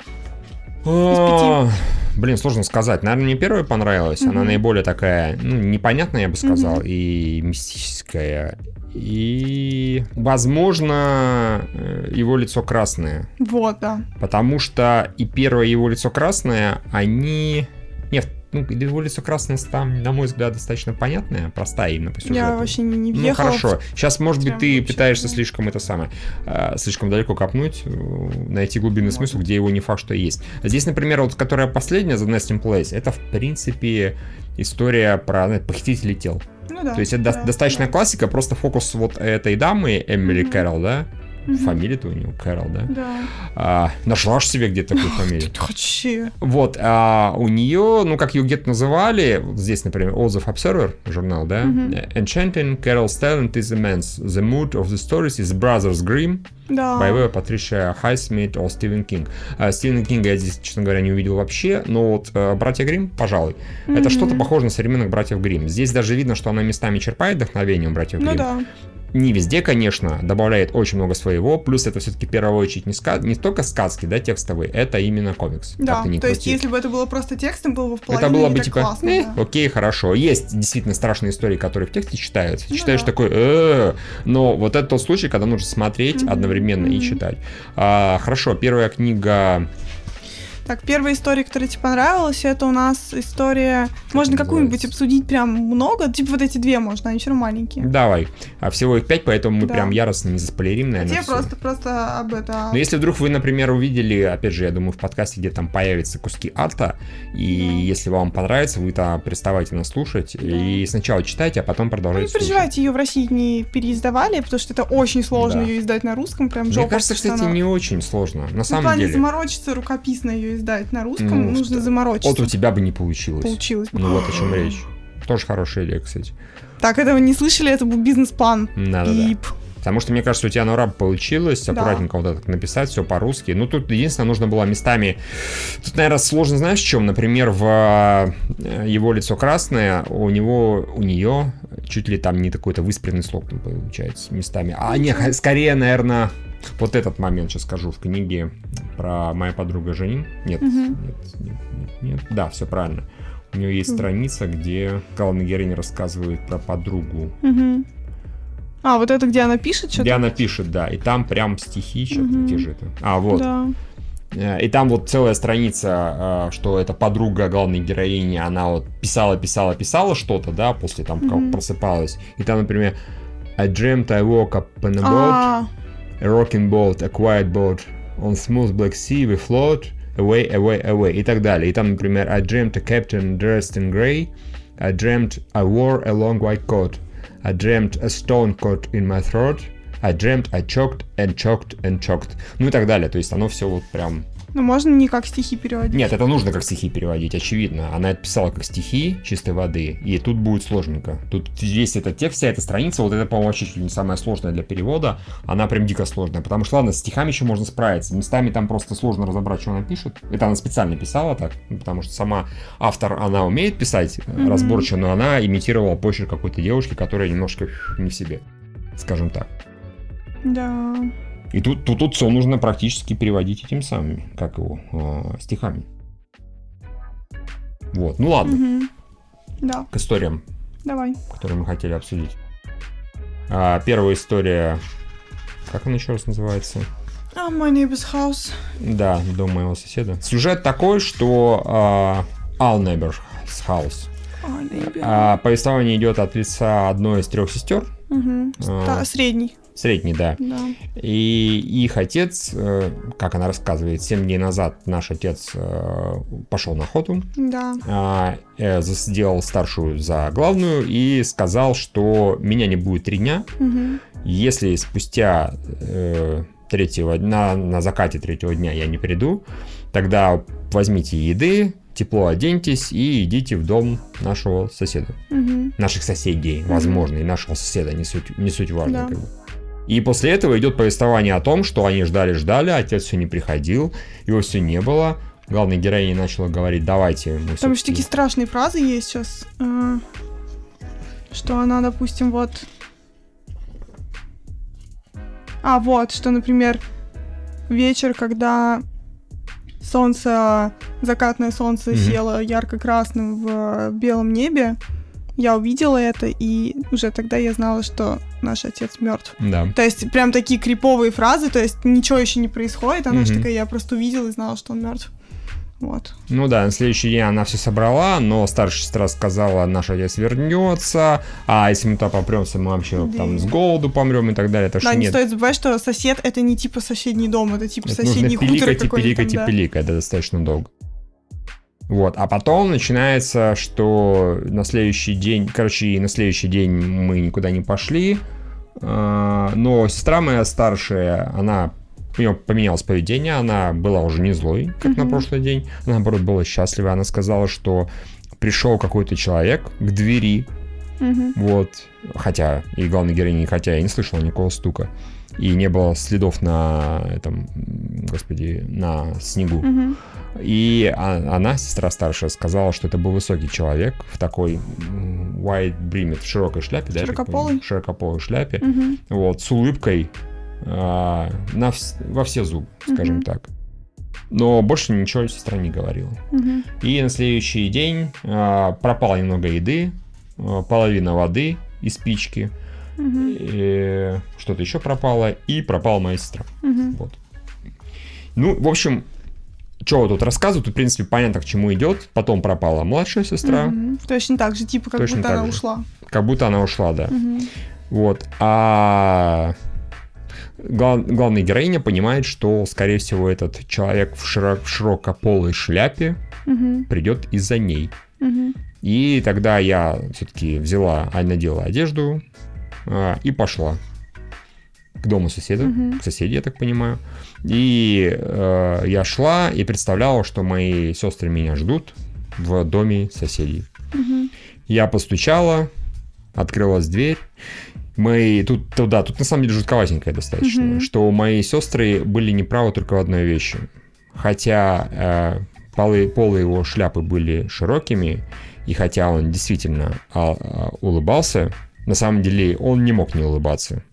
А, Блин, сложно сказать. Наверное, мне первая понравилась. Она Мгм. наиболее такая, ну, непонятная, я бы сказал, Мгм. и мистическая. И, возможно, э, его лицо красное. Вот, да. Потому что и первое его лицо красное, они... Нет, ну, его лицо красное там, на мой взгляд, достаточно понятное, простая именно по сюжету. Я вообще не, Ну въехала. хорошо. Сейчас, может быть, ты пытаешься слишком это самое, э, слишком далеко копнуть, э, найти глубинный смысл, где его не факт, что есть. Здесь, например, вот которая последняя, The Nesting Place, это, в принципе, история про знаете, похитителей тел. Ну да. То есть это да, достаточная да. классика, просто фокус вот этой дамы, Эмили Мгм. Кэрролл, да? Мгм. Фамилия-то у нее Кэрролл, да? Да. А, нашла ж себе где-то такую фамилию. Тут вообще. Вот, а у нее, ну, как ее где-то называли, вот здесь, например, of Observer, журнал, да? Мгм. Enchanting Carol's talent is immense. The mood of the stories is Brothers Grimm, Да. of Patricia Highsmith or Стивен Кинг. А, Стивена Кинга я здесь, честно говоря, не увидел вообще, но вот э, «Братья Гримм», пожалуй, это Мгм. что-то похоже на современных «Братьев Гримм». Здесь даже видно, что она местами черпает вдохновение у «Братьев Ну Гримм». да. Не везде, конечно, добавляет очень много своего, плюс это все-таки в первую очередь не, ска... не только сказки, да, текстовые, это именно комикс. Да. То есть, крути. если бы это было просто текстом, было бы в половину Это было бы типа, классно, «Э, да. окей, хорошо. Есть действительно страшные истории, которые в тексте читаются. Ну Читаешь да. такой, «Э-э-э». но вот это тот случай, когда нужно смотреть одновременно и читать. А, хорошо, первая книга. Так, первая история, которая тебе понравилась, это у нас история... можно какую-нибудь обсудить прям много? Типа вот эти две можно, они все равно маленькие. Давай. А всего их пять, поэтому мы Да. прям яростно не заспойлерим, наверное. Те всё. просто, просто об это... Но если вдруг вы, например, увидели, опять же, я думаю, в подкасте, где там появятся куски арта, и Да. если вам понравится, вы там приставайте нас слушать, и сначала читайте, а потом Ну, не продолжайте переживайте, ее в России не переиздавали, потому что это очень сложно Да. ее издать на русском, прям Мне жопа. кажется, потому что кстати, она- не очень сложно. На Ну, в самом плане деле. заморочиться рукописно ее издать на русском, Ну, нужно что- заморочиться. Вот у тебя бы не получилось. Получилось. Ну вот о чем речь. Тоже хорошая идея, кстати. Так, этого не слышали, это был бизнес-план. Надо, да. Ип. Потому что, мне кажется, у тебя на раб получилось Да. аккуратненько вот это написать, все по-русски. Ну, тут единственное, нужно было местами... Тут, наверное, сложно, знаешь, в чем? Например, в э, его лицо красное, у него, у нее чуть ли там не такой-то выспренный слог там получается местами. А не, х- скорее, наверное, вот этот момент сейчас скажу в книге про моя подруга Жанин. Нет, Мгм. нет, нет, нет, нет. Да, все правильно. У нее есть страница, где главная героиня рассказывает про подругу. Мгм. А, вот это где она пишет что-то? Где она пишет, да, и там прям стихи, что-то, Мгм. где же? А, вот. Да. Э, И там вот целая страница, э, что это подруга главной героини, она вот писала, писала, писала что-то, да, после там Мгм. просыпалась. И там, например, I dreamt I woke up on a boat, А, a rocking boat, a quiet boat, on smooth black sea we float, away, away, away, и так далее. И там, например, I dreamt a captain dressed in grey, I dreamt I wore a long white coat, I dreamt a stone caught in my throat, I dreamt I choked and choked and choked. Ну и так далее. То есть оно все вот прям ну можно не как стихи переводить. нет, это нужно как стихи переводить, очевидно. Она это писала как стихи чистой воды, и тут будет сложненько. Тут весь этот текст, вся эта страница, вот это, по-моему, вообще чуть ли не самая сложная для перевода. Она прям дико сложная, потому что, ладно, с стихами еще можно справиться. Местами там просто сложно разобрать, что она пишет. Это она специально писала так, ну, потому что сама автор, она умеет писать Мгм. разборчиво, но она имитировала почерк какой-то девушки, которая немножко не в себе, скажем так. Да. И тут, тут, тут все нужно практически переводить этим самыми, как его, э, стихами. Вот, ну ладно, Мгм. Да, к историям, давай. которые мы хотели обсудить. А, первая история, как она еще раз называется? А, My Neighbor's House. Да, дом моего соседа. Сюжет такой, что а, All Neighbor's House. My neighbor. А, повествование идет от лица одной из трех сестер, Мгм. а. Да, средний. Средний, да. Да. И их отец, э, как она рассказывает, 7 дней назад наш отец э, пошел на охоту, Да. а, э, сделал старшую за главную и сказал, что меня не будет три дня, Мгм. если спустя третьего на, на закате третьего дня я не приду, тогда возьмите еды, тепло оденьтесь и идите в дом нашего соседа. Мгм. Наших соседей, возможно, и нашего соседа, не суть, не суть важно. Да. как бы. И после этого идет повествование о том, что они ждали-ждали, отец все не приходил, его все не было. Главная героиня начала говорить, давайте мы Там всё-таки- такие страшные фразы есть сейчас. э, Что она, допустим, вот... А, вот, что, например, вечер, когда солнце, закатное солнце Мгм. село ярко-красным в белом небе, я увидела это, и уже тогда я знала, что наш отец мертв. Да. То есть прям такие криповые фразы, то есть ничего еще не происходит, она же Мгм. такая, я просто увидела и знала, что он мертв. Вот. Ну да, на следующий день она все собрала, но старшая сестра сказала, наш отец вернется, а если мы туда попремся, мы вообще Да. там с голоду помрем и так далее. Так Да, что не нет. стоит забывать, что сосед это не типа соседний дом, это типа Это соседний нужно хутор пиликать и пиликать и там, да. пиликать, это достаточно долго. Вот, а потом начинается, что на следующий день, короче, и на следующий день мы никуда не пошли, а, но сестра моя старшая, она у нее поменялось поведение, она была уже не злой, как на Мгм. прошлый день, она, наоборот, была счастлива, она сказала, что пришел какой-то человек к двери, Мгм. вот, хотя, и главной героини, хотя я не слышал никакого стука, и не было следов на этом, господи, на снегу. Мгм. И а- она, сестра старшая, сказала, что это был высокий человек в такой white brimmed, в широкой шляпе, да? Широкополой? широкополой шляпе, Мгм. вот, с улыбкой а, на во все зубы, скажем Мгм. так. Но больше ничего сестра не говорила. Мгм. И на следующий день а, пропало немного еды, а, половина воды и спички, И что-то еще пропало, и пропала моя сестра. Мгм. Вот. Ну, в общем, что тут рассказывают, в принципе, понятно, к чему идет. Потом пропала младшая сестра, Мгм. Точно так же, типа как Точно будто она же. ушла. как будто она ушла, да. Мгм. Вот. А гла- главная героиня понимает, что, скорее всего, этот человек в, широ- в широкополой шляпе Мгм. придет из-за ней. Мгм. И тогда я все-таки взяла, а, надела одежду а, и пошла к дому соседа, Мгм. к соседи, я так понимаю. И э, я шла и представляла, что мои сестры меня ждут в доме соседей. Мгм. Я постучала, открылась дверь. Мы тут, туда, тут на самом деле жутковатенькое достаточно, Мгм. что мои сестры были неправы только в одной вещи. Хотя э, полы, полы его шляпы были широкими, и хотя он действительно а, а, улыбался, на самом деле он не мог не улыбаться.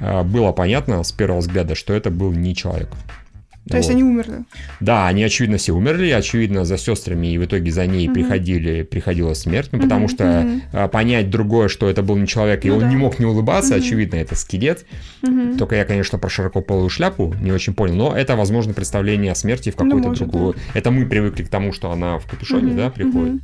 А, было понятно с первого взгляда, что это был не человек. То есть Вот. они умерли. Да, они, очевидно, все умерли, очевидно, за сестрами, и в итоге за ней Мгм. приходили, приходила смерть, ну, потому Мгм, что а, понять другое, что это был не человек, и Ну он да. не мог не улыбаться, Мгм. очевидно, это скелет. Мгм. Только я, конечно, про широкополую шляпу не очень понял, но это, возможно, представление о смерти в Ну, какую-то может, другую. Это мы привыкли к тому, что она в капюшоне, Мгм, да, приходит. мгм.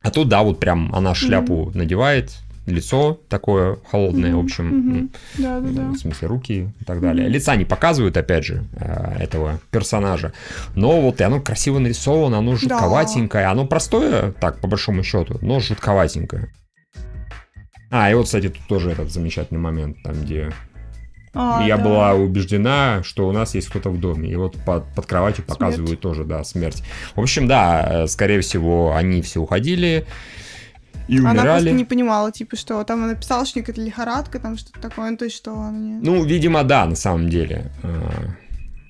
А тут, да, вот прям она шляпу надевает, лицо такое холодное, в Мгм, общем. Да, да, да. в смысле руки и так далее. Мгм. Лица не показывают, опять же, э, этого персонажа. Но вот и оно красиво нарисовано, оно жутковатенькое. Оно простое, так, по большому счету, но жутковатенькое. А, и вот, кстати, тут тоже этот замечательный момент, там, где А, я да. была убеждена, что у нас есть кто-то в доме. И вот под, под кроватью показывают тоже, да, смерть. В общем, да, э, скорее всего, они все уходили и Она умирали. просто не понимала, типа, что там она написала, что это лихорадка, там что-то такое, ну, то есть, что она не... Ну, видимо, да, на самом деле. А,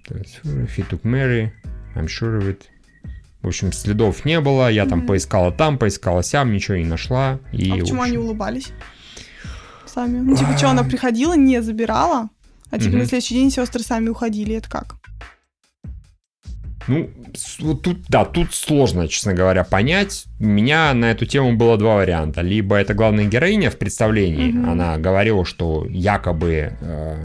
то есть, he took Mary, I'm sure of it. В общем, следов не было, я там Мгм. поискала там, поискала сям, ничего не нашла. И, а почему они общем, улыбались? Сами. Ну, типа, что, она приходила, не забирала, а типа Мгм. на следующий день сестры сами уходили, это как? Ну, вот тут, да, тут сложно, честно говоря, понять. У меня на эту тему было два варианта. Либо это главная героиня в представлении, Мгм. она говорила, что якобы э,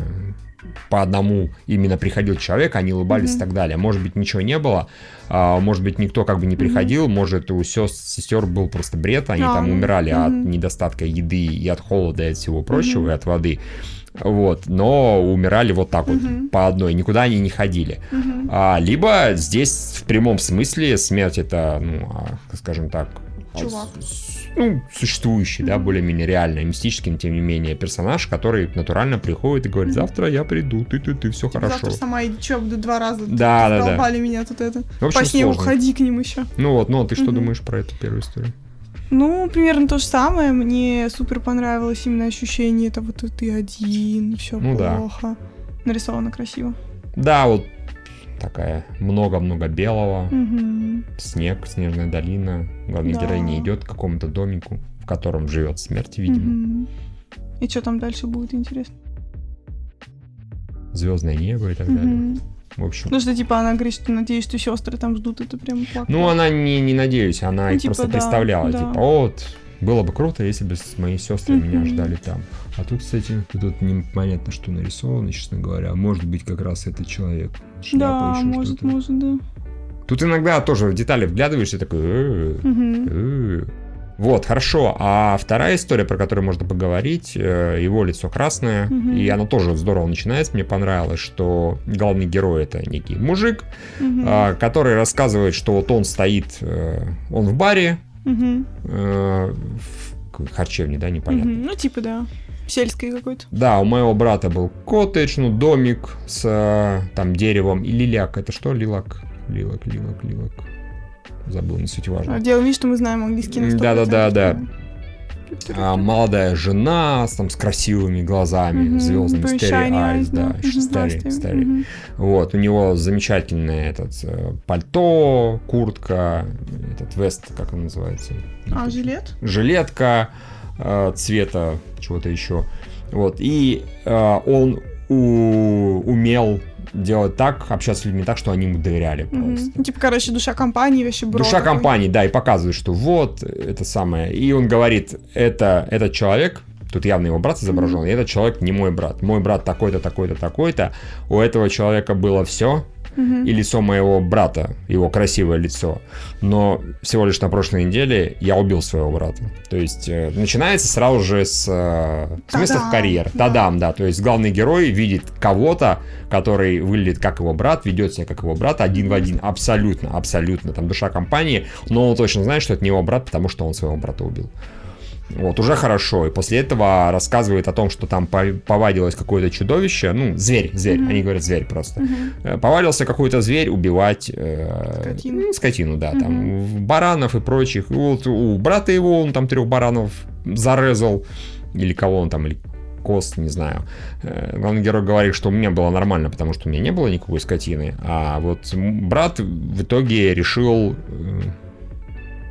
по одному именно приходил человек, они улыбались Мгм. и так далее. Может быть, ничего не было, а, может быть, никто как бы не приходил, может, у сес- сестер был просто бред, они А, там умирали от мгм. недостатка еды и от холода и от всего прочего, Мгм. и от воды. Вот, но умирали вот так вот, Мгм. по одной, никуда они не ходили. Мгм. А, либо здесь в прямом смысле смерть это, ну, а, скажем так, Чувак. с- ну, существующий, да, Мгм. более-менее реально, мистический, тем не менее, персонаж, который натурально приходит и говорит, завтра я приду, ты-ты-ты, все Типа, хорошо. Завтра сама иди, чё, два раза Да, да, да. меня тут это. В общем, По сне уходи к ним еще. Ну вот, ну а ты что Мгм. думаешь про эту первую историю? Ну, примерно то же самое. Мне супер понравилось именно ощущение того, что ты один, все Ну да. плохо. Нарисовано красиво. Да, вот такая много-много белого, Мгм. снег, снежная долина. Главная Да. героиня идет к какому-то домику, в котором живет смерть, видимо. Мгм. И что там дальше будет, интересно? Звездное небо и так далее. В общем. Ну что, типа, она говорит, что надеюсь, что сестры там ждут, это прям плакала. Ну, она не, не надеюсь, она Ну, их типа, просто да, представляла. да. Типа, вот, было бы круто, если бы мои сестры меня Мгм. ждали там. А тут, кстати, тут непонятно, что нарисовано, честно говоря. Может быть, как раз этот человек. Шляпа, Да, еще может, что-то. может, да. Тут иногда тоже в детали вглядываешься, такой... «Э, Мгм. э». Вот, хорошо. А вторая история, про которую можно поговорить, э, его лицо красное, Мгм. и она тоже здорово начинается. Мне понравилось, что главный герой это некий мужик, а, который рассказывает, что вот он стоит, э, он в баре, э, в харчевне, да, непонятно. Мгм. Ну, типа, да. Сельской какой-то. Да, у моего брата был коттедж, ну, домик с там деревом и лиляк. Это что? Лилак? Лилак, лилак, лилак. Забыл, не суть важно. А, Делаем вид, что мы знаем английский на М, 100%. да-да-да-да. А, молодая жена с, там, с красивыми глазами, Мгм. звездными, старый shiny eyes, да, Мгм, старый, здрасте. старый. Мгм. Вот, у него замечательное этот э, пальто, куртка, этот вест, как он называется? А, жилет? жилетка э, цвета чего-то еще. Вот. И э, он у- умел делать так, общаться с людьми так, что они ему доверяли просто. Ну, Типа, короче, душа компании, вообще бро. Душа такой. компании, да, и показывает, что вот это самое. И он говорит, это этот человек, тут явно его брат изображен, и этот человек не мой брат. Мой брат такой-то, такой-то, такой-то. У этого человека было все, Мгм. и лицо моего брата, его красивое лицо. Но всего лишь на прошлой неделе я убил своего брата. То есть э, начинается сразу же с, э, с места в Та-дам, карьер. да. Тадам, да. То есть главный герой видит кого-то, который выглядит как его брат, ведет себя как его брат один в один. Абсолютно, абсолютно. Там душа компании, но он точно знает, что это не его брат, потому что он своего брата убил. Вот, уже хорошо. И после этого рассказывает о том, что там по- повадилось какое-то чудовище. Ну, зверь, зверь. Мгм. Они говорят зверь просто. Мгм. Э, Повалился какой-то зверь убивать э, Скотину. ну, скотину, да, там Мгм. в- баранов и прочих. И вот у брата его он там трех баранов зарезал, или кого он там, или кост, не знаю. Э, Главный герой говорит, что у меня было нормально, потому что у меня не было никакой скотины. А вот брат в итоге решил э,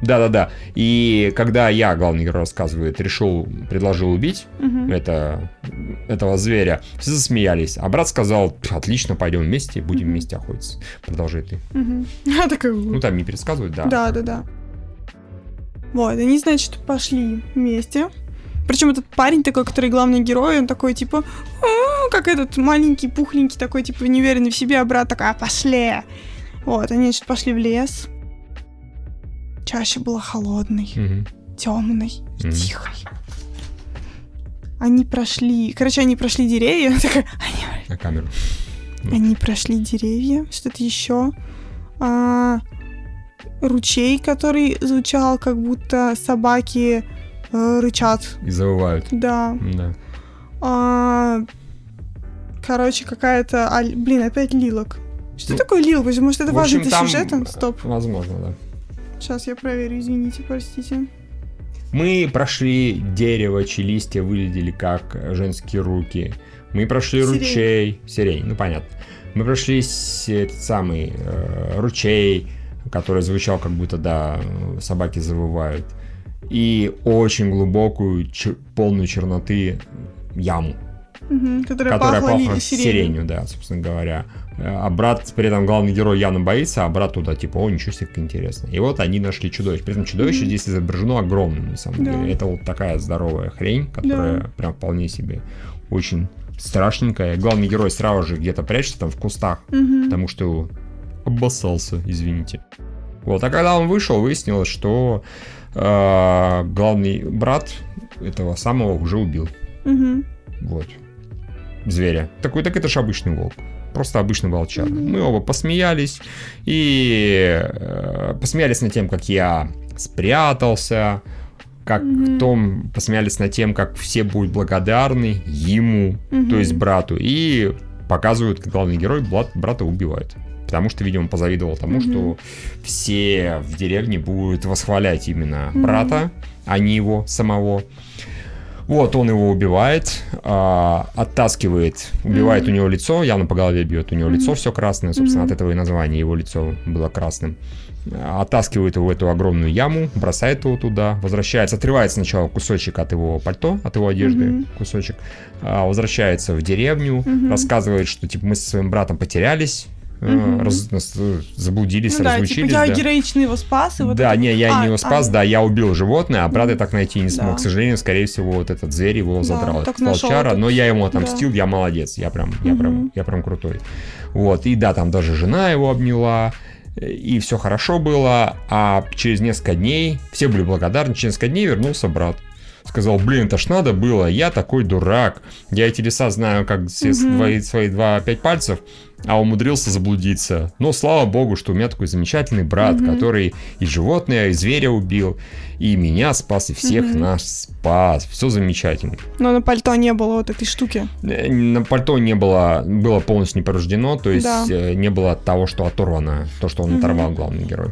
Да-да-да. И когда я, главный герой рассказывает, решил, предложил убить Мгм. это, этого зверя, все засмеялись. А брат сказал, отлично, пойдем вместе, будем Мгм. вместе охотиться. Продолжай ты. Мгм. *laughs* Я такая, Ну, там не пересказывают, да. Да, да, да. Вот, они, значит, пошли вместе. Причем этот парень такой, который главный герой, он такой, типа, «А», как этот маленький, пухленький, такой, типа, неуверенный в себе, а брат такой, а, пошли. Вот, они, значит, пошли в лес. Чаще была холодной, Мгм. темной и Мгм. тихой. Они прошли, короче, они прошли деревья, *laughs* такая, они На камеру. Они прошли деревья, что-то еще. А, ручей, который звучал, как будто собаки э, рычат. И завывают. Да. Да. А, короче, какая-то... а, блин, опять лилок. Что Ну, такое лилок? Может, это В общем, для там, сюжета? э, Стоп. Возможно, да. Сейчас я проверю, извините, простите. Мы прошли дерево, чьи листья выглядели как женские руки. Мы прошли Сирень. ручей. Сирень, ну понятно. Мы прошли с- этот самый э, ручей, который звучал как будто, да, собаки завывают. И очень глубокую, чер- полную черноты яму, Которая, которая пахла, пахла сиренью. сиренью, да, собственно говоря. Э, А брат, при этом главный герой явно боится, а брат туда, типа, о, ничего себе, как интересно. И вот они нашли чудовище. При этом чудовище Мгм. здесь изображено огромным, на самом Да. деле. Это вот такая здоровая хрень, которая Да. прям вполне себе очень страшненькая. Главный герой сразу же где-то прячется там в кустах, Мгм. потому что обоссался, извините. Вот, а когда он вышел, выяснилось, что э, главный брат этого самого уже убил. Мгм. Вот. Зверя. Такой, так это же обычный волк. Просто обычный волчар. Мы оба посмеялись. И э, посмеялись над тем, как я спрятался. Как Мгм. том посмеялись над тем, как все будут благодарны ему, Мгм. то есть брату. И показывают, как главный герой брат, брата убивает. Потому что, видимо, позавидовал тому, Мгм. что все в деревне будут восхвалять именно Мгм. брата, а не его самого. Вот, он его убивает, а, оттаскивает, убивает Мгм. у него лицо, явно по голове бьет, у него Мгм. лицо все красное, собственно, Мгм. от этого и название его лицо было красным. Оттаскивает его в эту огромную яму, бросает его туда, возвращается, отрывает сначала кусочек от его пальто, от его одежды, Мгм. кусочек, а, возвращается в деревню, Мгм. рассказывает, что типа мы со своим братом потерялись, Мгм. раз- э, заблудились, Ну да, типа разлучились. я да. героично его спас, и вот да, это- не, я А, не его спас, а. да, я убил животное, а брата так найти не смог. Да. К сожалению, скорее всего, вот этот зверь его Да, задрал, так волчара, этот- но я ему отомстил, я молодец, я прям, я Мгм. прям, я прям крутой. Вот, и да, там даже жена его обняла, и все хорошо было, а через несколько дней, все были благодарны, через несколько дней вернулся брат. Сказал, блин, это ж надо было, я такой дурак. Я эти леса знаю, как все с- Мгм. твои, свои два пять пальцев, а умудрился заблудиться. Но слава богу, что у меня такой замечательный брат, Мгм. который и животное, и зверя убил, и меня спас, и всех Мгм. нас спас. Все замечательно. Но на пальто не было вот этой штуки. Э, На пальто не было, было полностью не повреждено, то есть Да. э, не было того, что оторвано, то, что он Мгм. оторвал главный герой.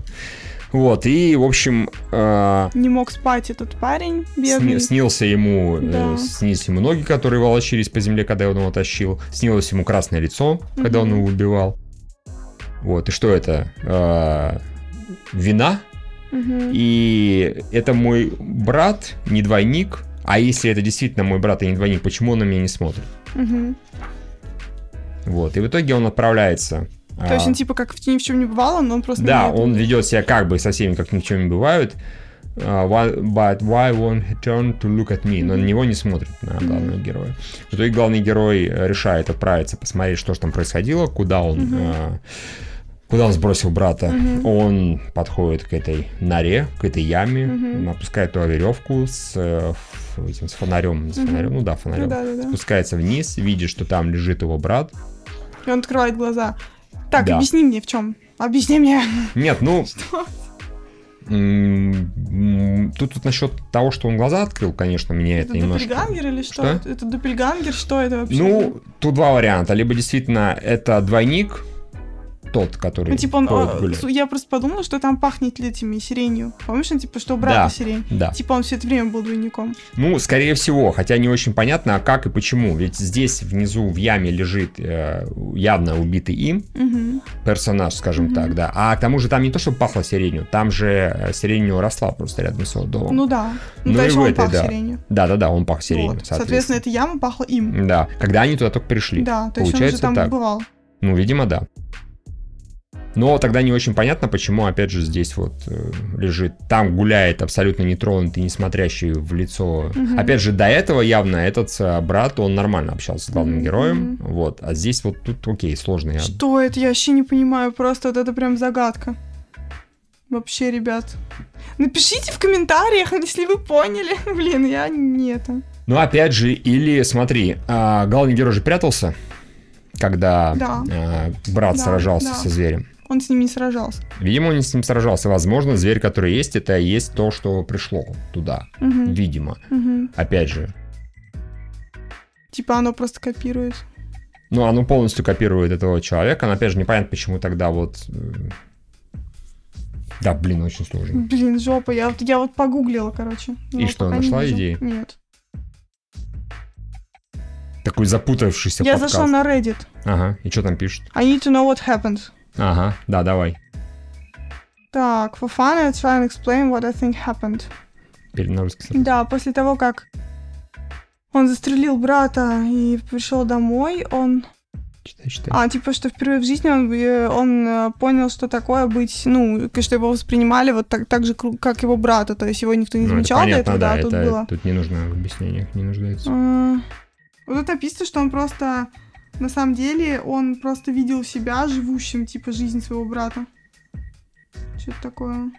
Вот, и, в общем, э, Не мог спать этот парень сни- бедный. снился ему, э, Да. снились ему ноги, которые волочились по земле, когда он его тащил. Снилось ему красное лицо, когда он Мгм. его убивал. Вот, и что это? Э, вина? Мгм. И это мой брат, не двойник. А если это действительно мой брат и не двойник, почему он на меня не смотрит? Мгм. Вот, и в итоге он отправляется. То есть а, он типа как ни в чем не бывало, но он просто... Да, он ведет себя как бы со всеми, как ни в чем не бывает. А, why- but why won't he turn to look at me? Но на него не смотрит, на главного героя. В итоге главный герой э, решает отправиться, посмотреть, что же там происходило, куда он, Мгм. а, куда он сбросил брата. Мгм. Он подходит к этой норе, к этой яме, Мгм. опускает туда веревку с, э, этим, с фонарем, с Мгм. фонарем, ну да, Ну фонарем. да, да, да. Спускается вниз, видит, что там лежит его брат. И он открывает глаза. Так, Да. объясни мне в чем. Объясни мне. Нет, ну, *laughs* Что? Тут, тут насчет того, что он глаза открыл, конечно, меня это, Это немножко... доппельгангер или что? Что? Это, доппельгангер? Что это вообще? Ну, тут два варианта. Либо действительно это двойник, тот, который Ну, типа он, су- я просто подумала, что там пахнет этими сиренью. Помнишь, он типа, что у брата Да. сирень? Да. Типа он все это время был двойником. Ну, скорее всего, хотя не очень понятно, а как и почему. Ведь здесь внизу в яме лежит э, явно убитый им Мгм. персонаж, скажем Мгм. так, да. А к тому же там не то, что пахло сиренью, там же э, сирень у него росла просто рядом с его домом. Ну да. Ну, Ну и в он этой, пах да. сиренью. Да-да-да, он пах сиренью, Вот. соответственно. Соответственно, эта яма пахла им. Да, когда они туда только пришли. Да, то есть он Получается уже там так. бывал. Ну, видимо, да. Но тогда не очень понятно, почему, опять же, здесь вот э, лежит, там гуляет абсолютно нетронутый, не смотрящий в лицо. Мгм. Опять же, до этого явно этот э, брат, он нормально общался с главным Мгм, героем, вот, а здесь вот тут, окей, сложно. я- Что это? Я вообще не понимаю. Просто вот это прям загадка. Вообще, ребят. Напишите в комментариях, *laughs* если вы поняли. *laughs* Блин, я не это. Ну, опять же, или, смотри, а, главный герой же прятался, когда Да. а, брат Да, сражался да. со зверем. Он с ними не сражался. Видимо, он не с ним сражался. Возможно, зверь, который есть, это и есть то, что пришло туда. Мгм, Видимо. мгм. Опять же, Типа оно просто копирует. Ну, оно полностью копирует этого человека. Но опять же, непонятно, почему тогда вот... э, Да, блин, очень сложно. Блин, жопа. Я, вот- я вот погуглила, короче. И Но что, не нашла вижу. идеи? Нет. Такой запутавшийся Я подкаст. зашла на Reddit. Ага, и что там пишут? I need to know what happened. Ага, да, давай. Так, for fun, I try and explain what I think happened. Перед на русский. Да, после того, как он застрелил брата и пришел домой, он... Читай, читай. А, типа, что впервые в жизни он, э, он э, понял, что такое быть, ну, что его воспринимали вот так, так же, как его брата, то есть его никто не Ну, это замечал до понятно, этого, да, да, тут это, было. тут не нужно в объяснениях, не нуждается. А, Вот это написано, что он просто, на самом деле, он просто видел себя живущим, типа, жизнь своего брата. Что-то такое.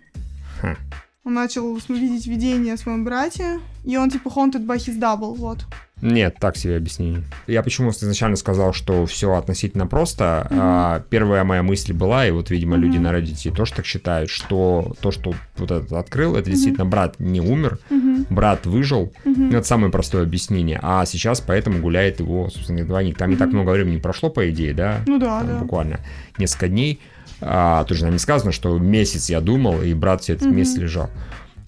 Ха. Он начал видеть видение о своем брате, и он, типа, haunted by his double, вот. Нет, так себе объяснение. Я почему изначально сказал, что все относительно просто. Мгм. А, первая моя мысль была, и вот, видимо, люди Мгм. на Reddit тоже так считают, что то, что вот этот открыл, это действительно брат не умер, Мгм, брат выжил. Ну, Это самое простое объяснение. А сейчас поэтому гуляет его, собственно, двойник. Там не так много времени прошло, по идее, да? Ну да, Там да. буквально несколько дней. А, тоже нам не сказано, что месяц я думал, и брат все этот Мгм. месяц лежал.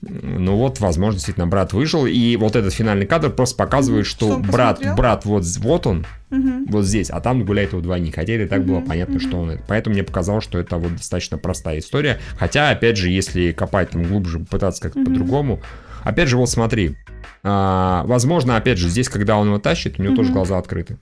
Ну вот, возможно, действительно, брат выжил. И вот этот финальный кадр просто показывает, что, Что брат, посмотрел? брат вот, вот он, Мгм. вот здесь, а там гуляет его двойник. Хотя и так было Мгм, понятно, мгм. что он это. Поэтому мне показалось, что это вот достаточно простая история. Хотя, опять же, если копать там глубже, пытаться как-то Мгм. по-другому. Опять же, вот смотри. А, возможно, опять же, здесь, когда он его тащит, у него тоже Мгм. глаза открыты.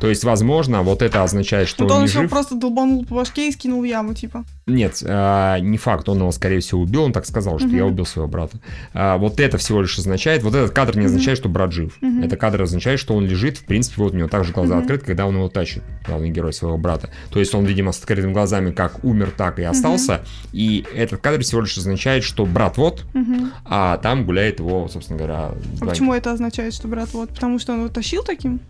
То есть, возможно, вот это означает, что то он он еще жив. просто долбанул по башке и скинул в яму, типа. Нет, а, не факт, он его, скорее всего, убил, он так сказал, что Мгм. я убил своего брата. А, вот это всего лишь означает, вот этот кадр не означает, что брат жив. Мгм. Это кадр означает, что он лежит, в принципе, вот у него также глаза Мгм. открыты, когда он его тащит, главный герой своего брата. То есть он, видимо, с открытыми глазами как умер, так и остался. И этот кадр всего лишь означает, что брат вот, Мгм. а там гуляет его, собственно говоря, А почему это означает, что брат вот? Потому что он его тащил таким?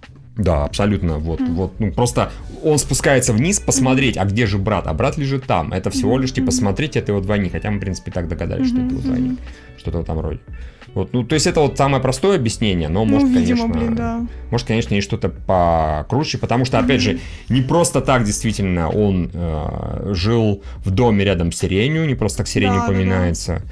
Да, абсолютно. Вот, Мгм. вот, ну просто он спускается вниз посмотреть, а где же брат? А брат лежит там. Это всего лишь типа смотреть, это его двойник. Хотя мы, в принципе, так догадались, что это его двойник. Что-то в этом роде. Вот, ну, то есть это вот самое простое объяснение, но Ну, может, видимо, конечно, блин, да. может, конечно, есть что-то покруче, потому что, опять же, не просто так действительно он э, жил в доме рядом с сиренью, не просто так сирень Да, да, да.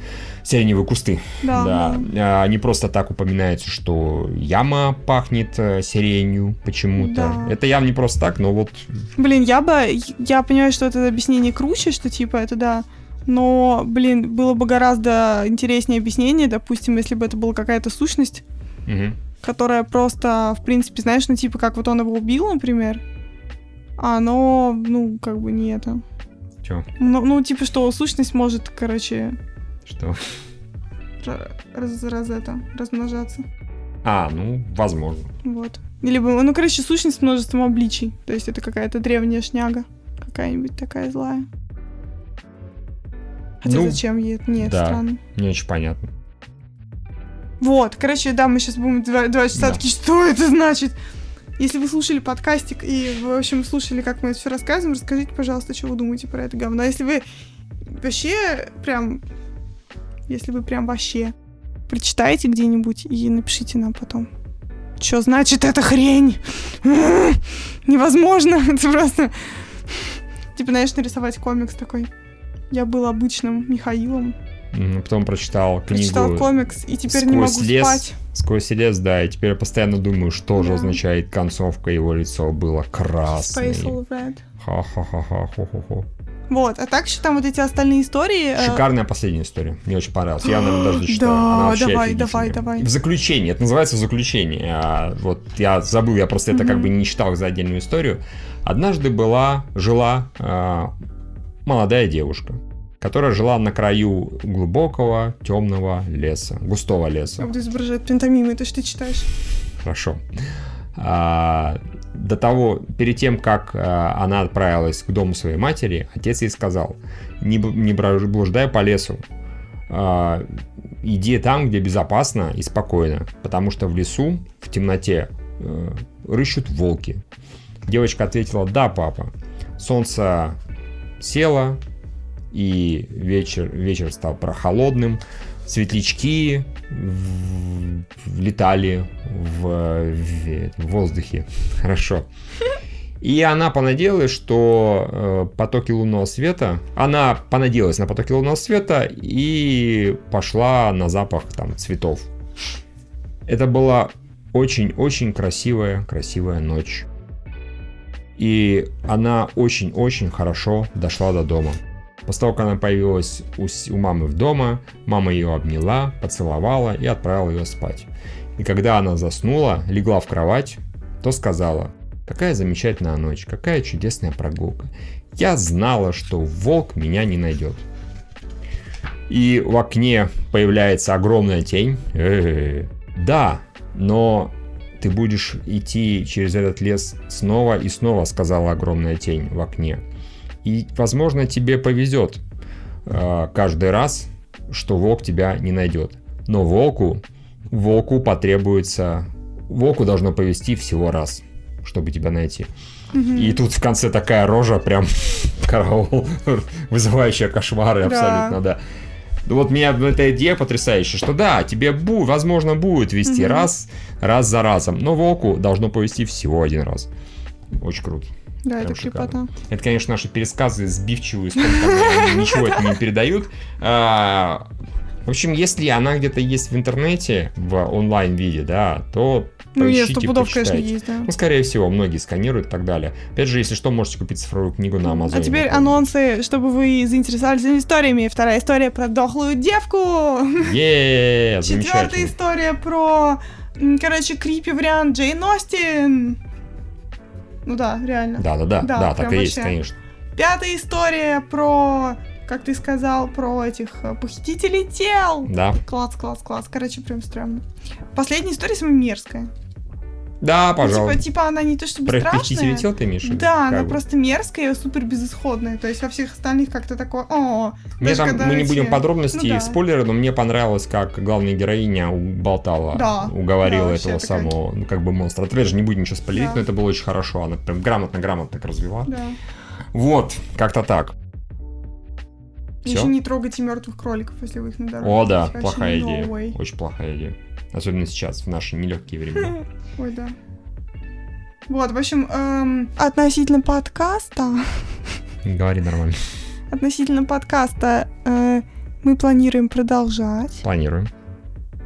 Сиреневые кусты. Да, Да, да. а, не просто так упоминается, что яма пахнет э, сиренью почему-то. Да. Это явно не просто так, но вот Блин, я бы... Я понимаю, что это объяснение круче, что типа это да. Но, блин, было бы гораздо интереснее объяснение, допустим, если бы это была какая-то сущность, мгм. которая просто, в принципе, знаешь, ну, типа, как вот он его убил, например, а оно, ну, как бы не это. Чё? Ну, ну, типа, что сущность может, короче, Что? ра- раз, раз это, размножаться. А, ну, возможно. Вот. Или бы, ну, короче, сущность с множеством обличий. То есть это какая-то древняя шняга. Какая-нибудь такая злая. Хотя Ну, зачем ей это? Нет, да. странно. Не очень понятно. Вот, короче, да, мы сейчас будем два, два часа Да. такие, что это значит? Если вы слушали подкастик и, в общем, слушали, как мы это все рассказываем, расскажите, пожалуйста, что вы думаете про это говно. Если вы вообще прям... Если вы прям вообще прочитаете где-нибудь и напишите нам потом. Что значит эта хрень? *laughs* Невозможно. *laughs* Это просто... Типа, знаешь, нарисовать комикс такой. Я был обычным Михаилом. М, Потом прочитал книгу Прочитал комикс, и теперь не могу «Сквозь лес». спать. «Сквозь лес», да, и теперь я постоянно думаю, что же Да. означает концовка, его лицо было красное. Space All Red. Ха-ха-ха-ха, хо-хо-хо. Вот, а так еще там вот эти остальные истории... э, Шикарная последняя история. Мне очень понравилась. Я, наверное, даже дочитаю. Да, давай, давай, давай. В заключении. Это называется в заключении. А, вот я забыл, я просто это как бы не читал за отдельную историю. Однажды была, жила а, молодая девушка, которая жила на краю глубокого темного леса, густого леса. Как будто изображает пентомимы, это что ты читаешь? Хорошо. А, до того, перед тем, как а, она отправилась к дому своей матери, отец ей сказал, не, не блуждай по лесу, а, иди там, где безопасно и спокойно, потому что в лесу, в темноте, э, рыщут волки. Девочка ответила, да, папа. Солнце село, и вечер, вечер стал прохолодным, светлячки в- влетали в, в- в воздухе. *laughs* Хорошо. И она понадеялась, что э, потоки лунного света... Она понадеялась на потоки лунного света и пошла на запах там цветов. Это была очень-очень красивая, красивая ночь. И она очень-очень хорошо дошла до дома. После того, как она появилась у, у мамы в дома, мама ее обняла, поцеловала и отправила ее спать. И когда она заснула, легла в кровать, то сказала, какая замечательная ночь, какая чудесная прогулка. Я знала, что волк меня не найдет. И в окне появляется огромная тень. Э-э-э. Да, но ты будешь идти через этот лес снова и снова, сказала огромная тень в окне. И, возможно, тебе повезет э, каждый раз, что волк тебя не найдет. Но волку, волку потребуется, волку должно повезти всего раз, чтобы тебя найти. И тут в конце такая рожа, прям *laughs* караул, вызывающая кошмары Да. абсолютно, да. Ну Вот меня эта идея потрясающая, что да, тебе бу, возможно будет вести раз, раз за разом, но волку должно повести всего один раз. Очень круто. Да, Прям это крепота. шикарно. Это, конечно, наши пересказы сбивчивые, сколько *laughs* ничего это не передают. А, В общем, если она где-то есть в интернете, в онлайн-виде, да, то Ну, нет, поищите, сто пудов, конечно, есть, да. Ну, скорее всего, многие сканируют и так далее. Опять же, если что, можете купить цифровую книгу на Амазоне. А теперь например. анонсы, чтобы вы заинтересовались историями. Вторая история про дохлую девку. Е, *laughs* Четвертая история про, короче, крипи вариант Джейн Остин. Ну да, реально. Да, да, да, Да, да, так и есть, вообще. конечно. Пятая история про, как ты сказал, про этих э, похитителей тел. Да. Класс, класс, класс. Короче, прям стрёмно. Последняя история самая мерзкая. Да, Ну, пожалуйста. типа, типа она не то чтобы Про страшная. тел ты виду? Да, она бы. просто мерзкая и супер безысходная. То есть во всех остальных как-то такое, о, Мне там, мы не будем подробностей, ну да. спойлеры, но мне понравилось, как главная героиня уболтала, Да, уговорила да, этого такая- самого, ну, как бы монстра. Опять же, не будем ничего спойлерить, Да. но это было очень хорошо. Она прям грамотно-грамотно так развела. Да. Вот, как-то так. Всё? Еще не трогайте мертвых кроликов, если вы их на дороге. О, да, плохая идея. Очень плохая идея. Особенно сейчас, в наши нелегкие времена. *laughs* Ой, да. Вот, в общем, эм, относительно подкаста, Говори нормально. относительно подкаста э, мы планируем продолжать. Планируем.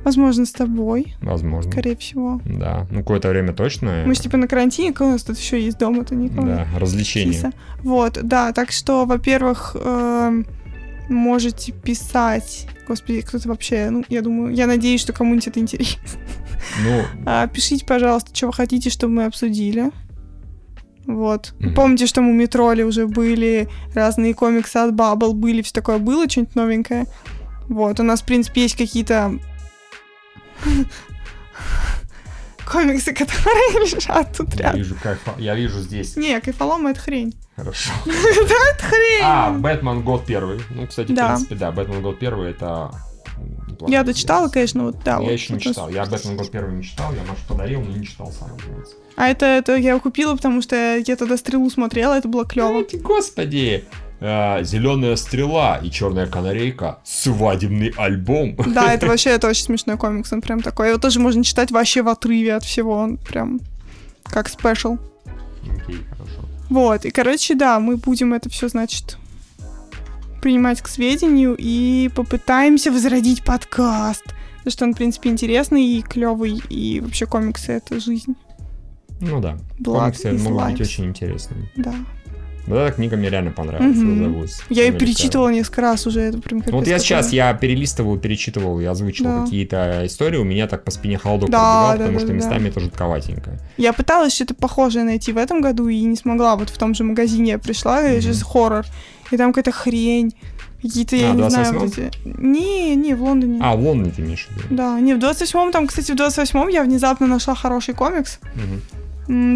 Возможно, с тобой, Возможно. скорее всего. Да. Ну, какое-то время точно. Мы же типа на карантине, у нас тут еще есть дома-то никого. Да, развлечения. Вот, да, так что, во-первых, эм, можете писать. Господи, кто-то вообще, ну, я думаю, я надеюсь, что кому-нибудь это интересно. Ну, А, пишите, пожалуйста, что вы хотите, чтобы мы обсудили. Вот. Мгм. Помните, что мы метроли уже были, разные комиксы от Bubble были, все такое было, что-нибудь новенькое. Вот, у нас, в принципе, есть какие-то комиксы, которые лежат тут я рядом. вижу, кайфа- я вижу здесь. Не, кайфолом это хрень. Хорошо. *laughs* Это хрень! А, Бэтмен год первый. Ну, кстати, в Да. принципе, да, Бэтмен год первый это. Я дочитала, конечно, вот да. Я вот еще не читал. Я Бэтмен год первый не читал, я Маша подарил, но не читал сам, разумеется. А это, это я купила, потому что я тогда стрелу смотрела, это было клево. Эти, господи! Зеленая стрела и черная канарейка. Свадебный альбом. Да, это *laughs* вообще это очень смешной комикс, он прям такой. Его тоже можно читать вообще в отрыве от всего, он прям как спешл. Окей, хорошо. Вот, и, короче, да, мы будем это все, значит, принимать к сведению и попытаемся возродить подкаст. Потому что он, в принципе, интересный и клевый, и вообще комиксы — это жизнь. Ну да, Blood комиксы могут life. быть очень интересными. Да. Вот эта книга мне реально понравилась. Зовут Я ее перечитывала несколько раз уже. Это прям Вот я сейчас, я перелистывал, перечитывал и озвучил Да. какие-то истории, у меня так по спине холодок Да, пробегал, да, потому да, что да, местами это жутковатенько. Я пыталась что-то похожее найти в этом году и не смогла. Вот в том же магазине я пришла, Мгм. сейчас хоррор. И там какая-то хрень. Какие-то, я А, в не знаю, 28-м? вот эти... Не, не, в Лондоне. А, в Лондоне ты имеешь в виду? Да, не, в 28-м, там, кстати, в 28-м я внезапно нашла хороший комикс. Мгм.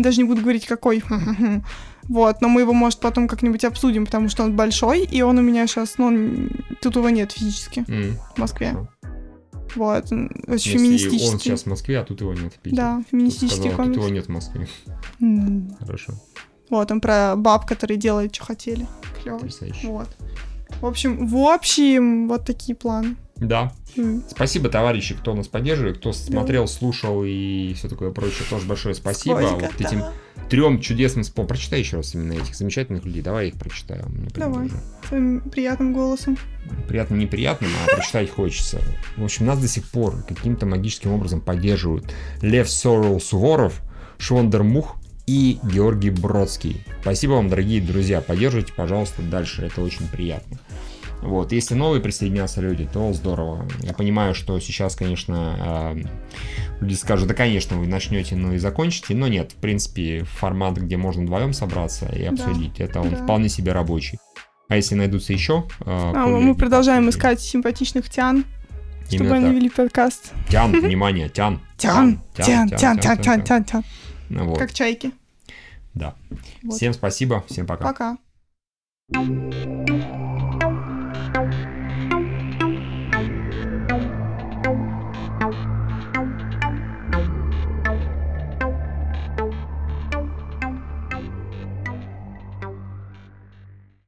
Даже не буду говорить, какой. *laughs* Вот, но мы его, может, потом как-нибудь обсудим, потому что он большой, и он у меня сейчас, ну, он- тут его нет физически М. в Москве. Хорошо. Вот, очень смысле, феминистический. Он сейчас в Москве, а тут его нет в Питере. Да, феминистический сказала, Тут его комикс. нет в Москве. М. Хорошо, Вот, он про баб, которые делают, что хотели. Потрясающе. Вот. В общем, в общем, вот такие планы. Да, М. спасибо, товарищи, кто нас поддерживает, кто смотрел, слушал и все такое прочее. Тоже большое спасибо. Сколько, вот этим трем чудесным. Прочитай еще раз именно этих замечательных людей. Давай я их прочитаю. Мне Давай. Своим приятным голосом. Приятно неприятным, а прочитать хочется. В общем, нас до сих пор каким-то магическим образом поддерживают Лев Сорол Суворов, Швондер Мух и Георгий Бродский. Спасибо вам, дорогие друзья. Поддерживайте, пожалуйста, дальше. Это очень приятно. Вот, если новые присоединятся люди, то здорово. Я понимаю, что сейчас, конечно, а, люди скажут, да, конечно, вы начнете, ну и закончите, но нет, в принципе, формат, где можно вдвоем собраться и Да, обсудить, это он да. вполне себе рабочий. А если найдутся еще... а, А, мы продолжаем по искать симпатичных тян, чтобы Именно они так. вели подкаст. Тян, внимание, тян. Тян, тян, тян, тян, тян, тян, тян. Вот, Как чайки. да. Вот. Всем спасибо, всем пока. Пока. you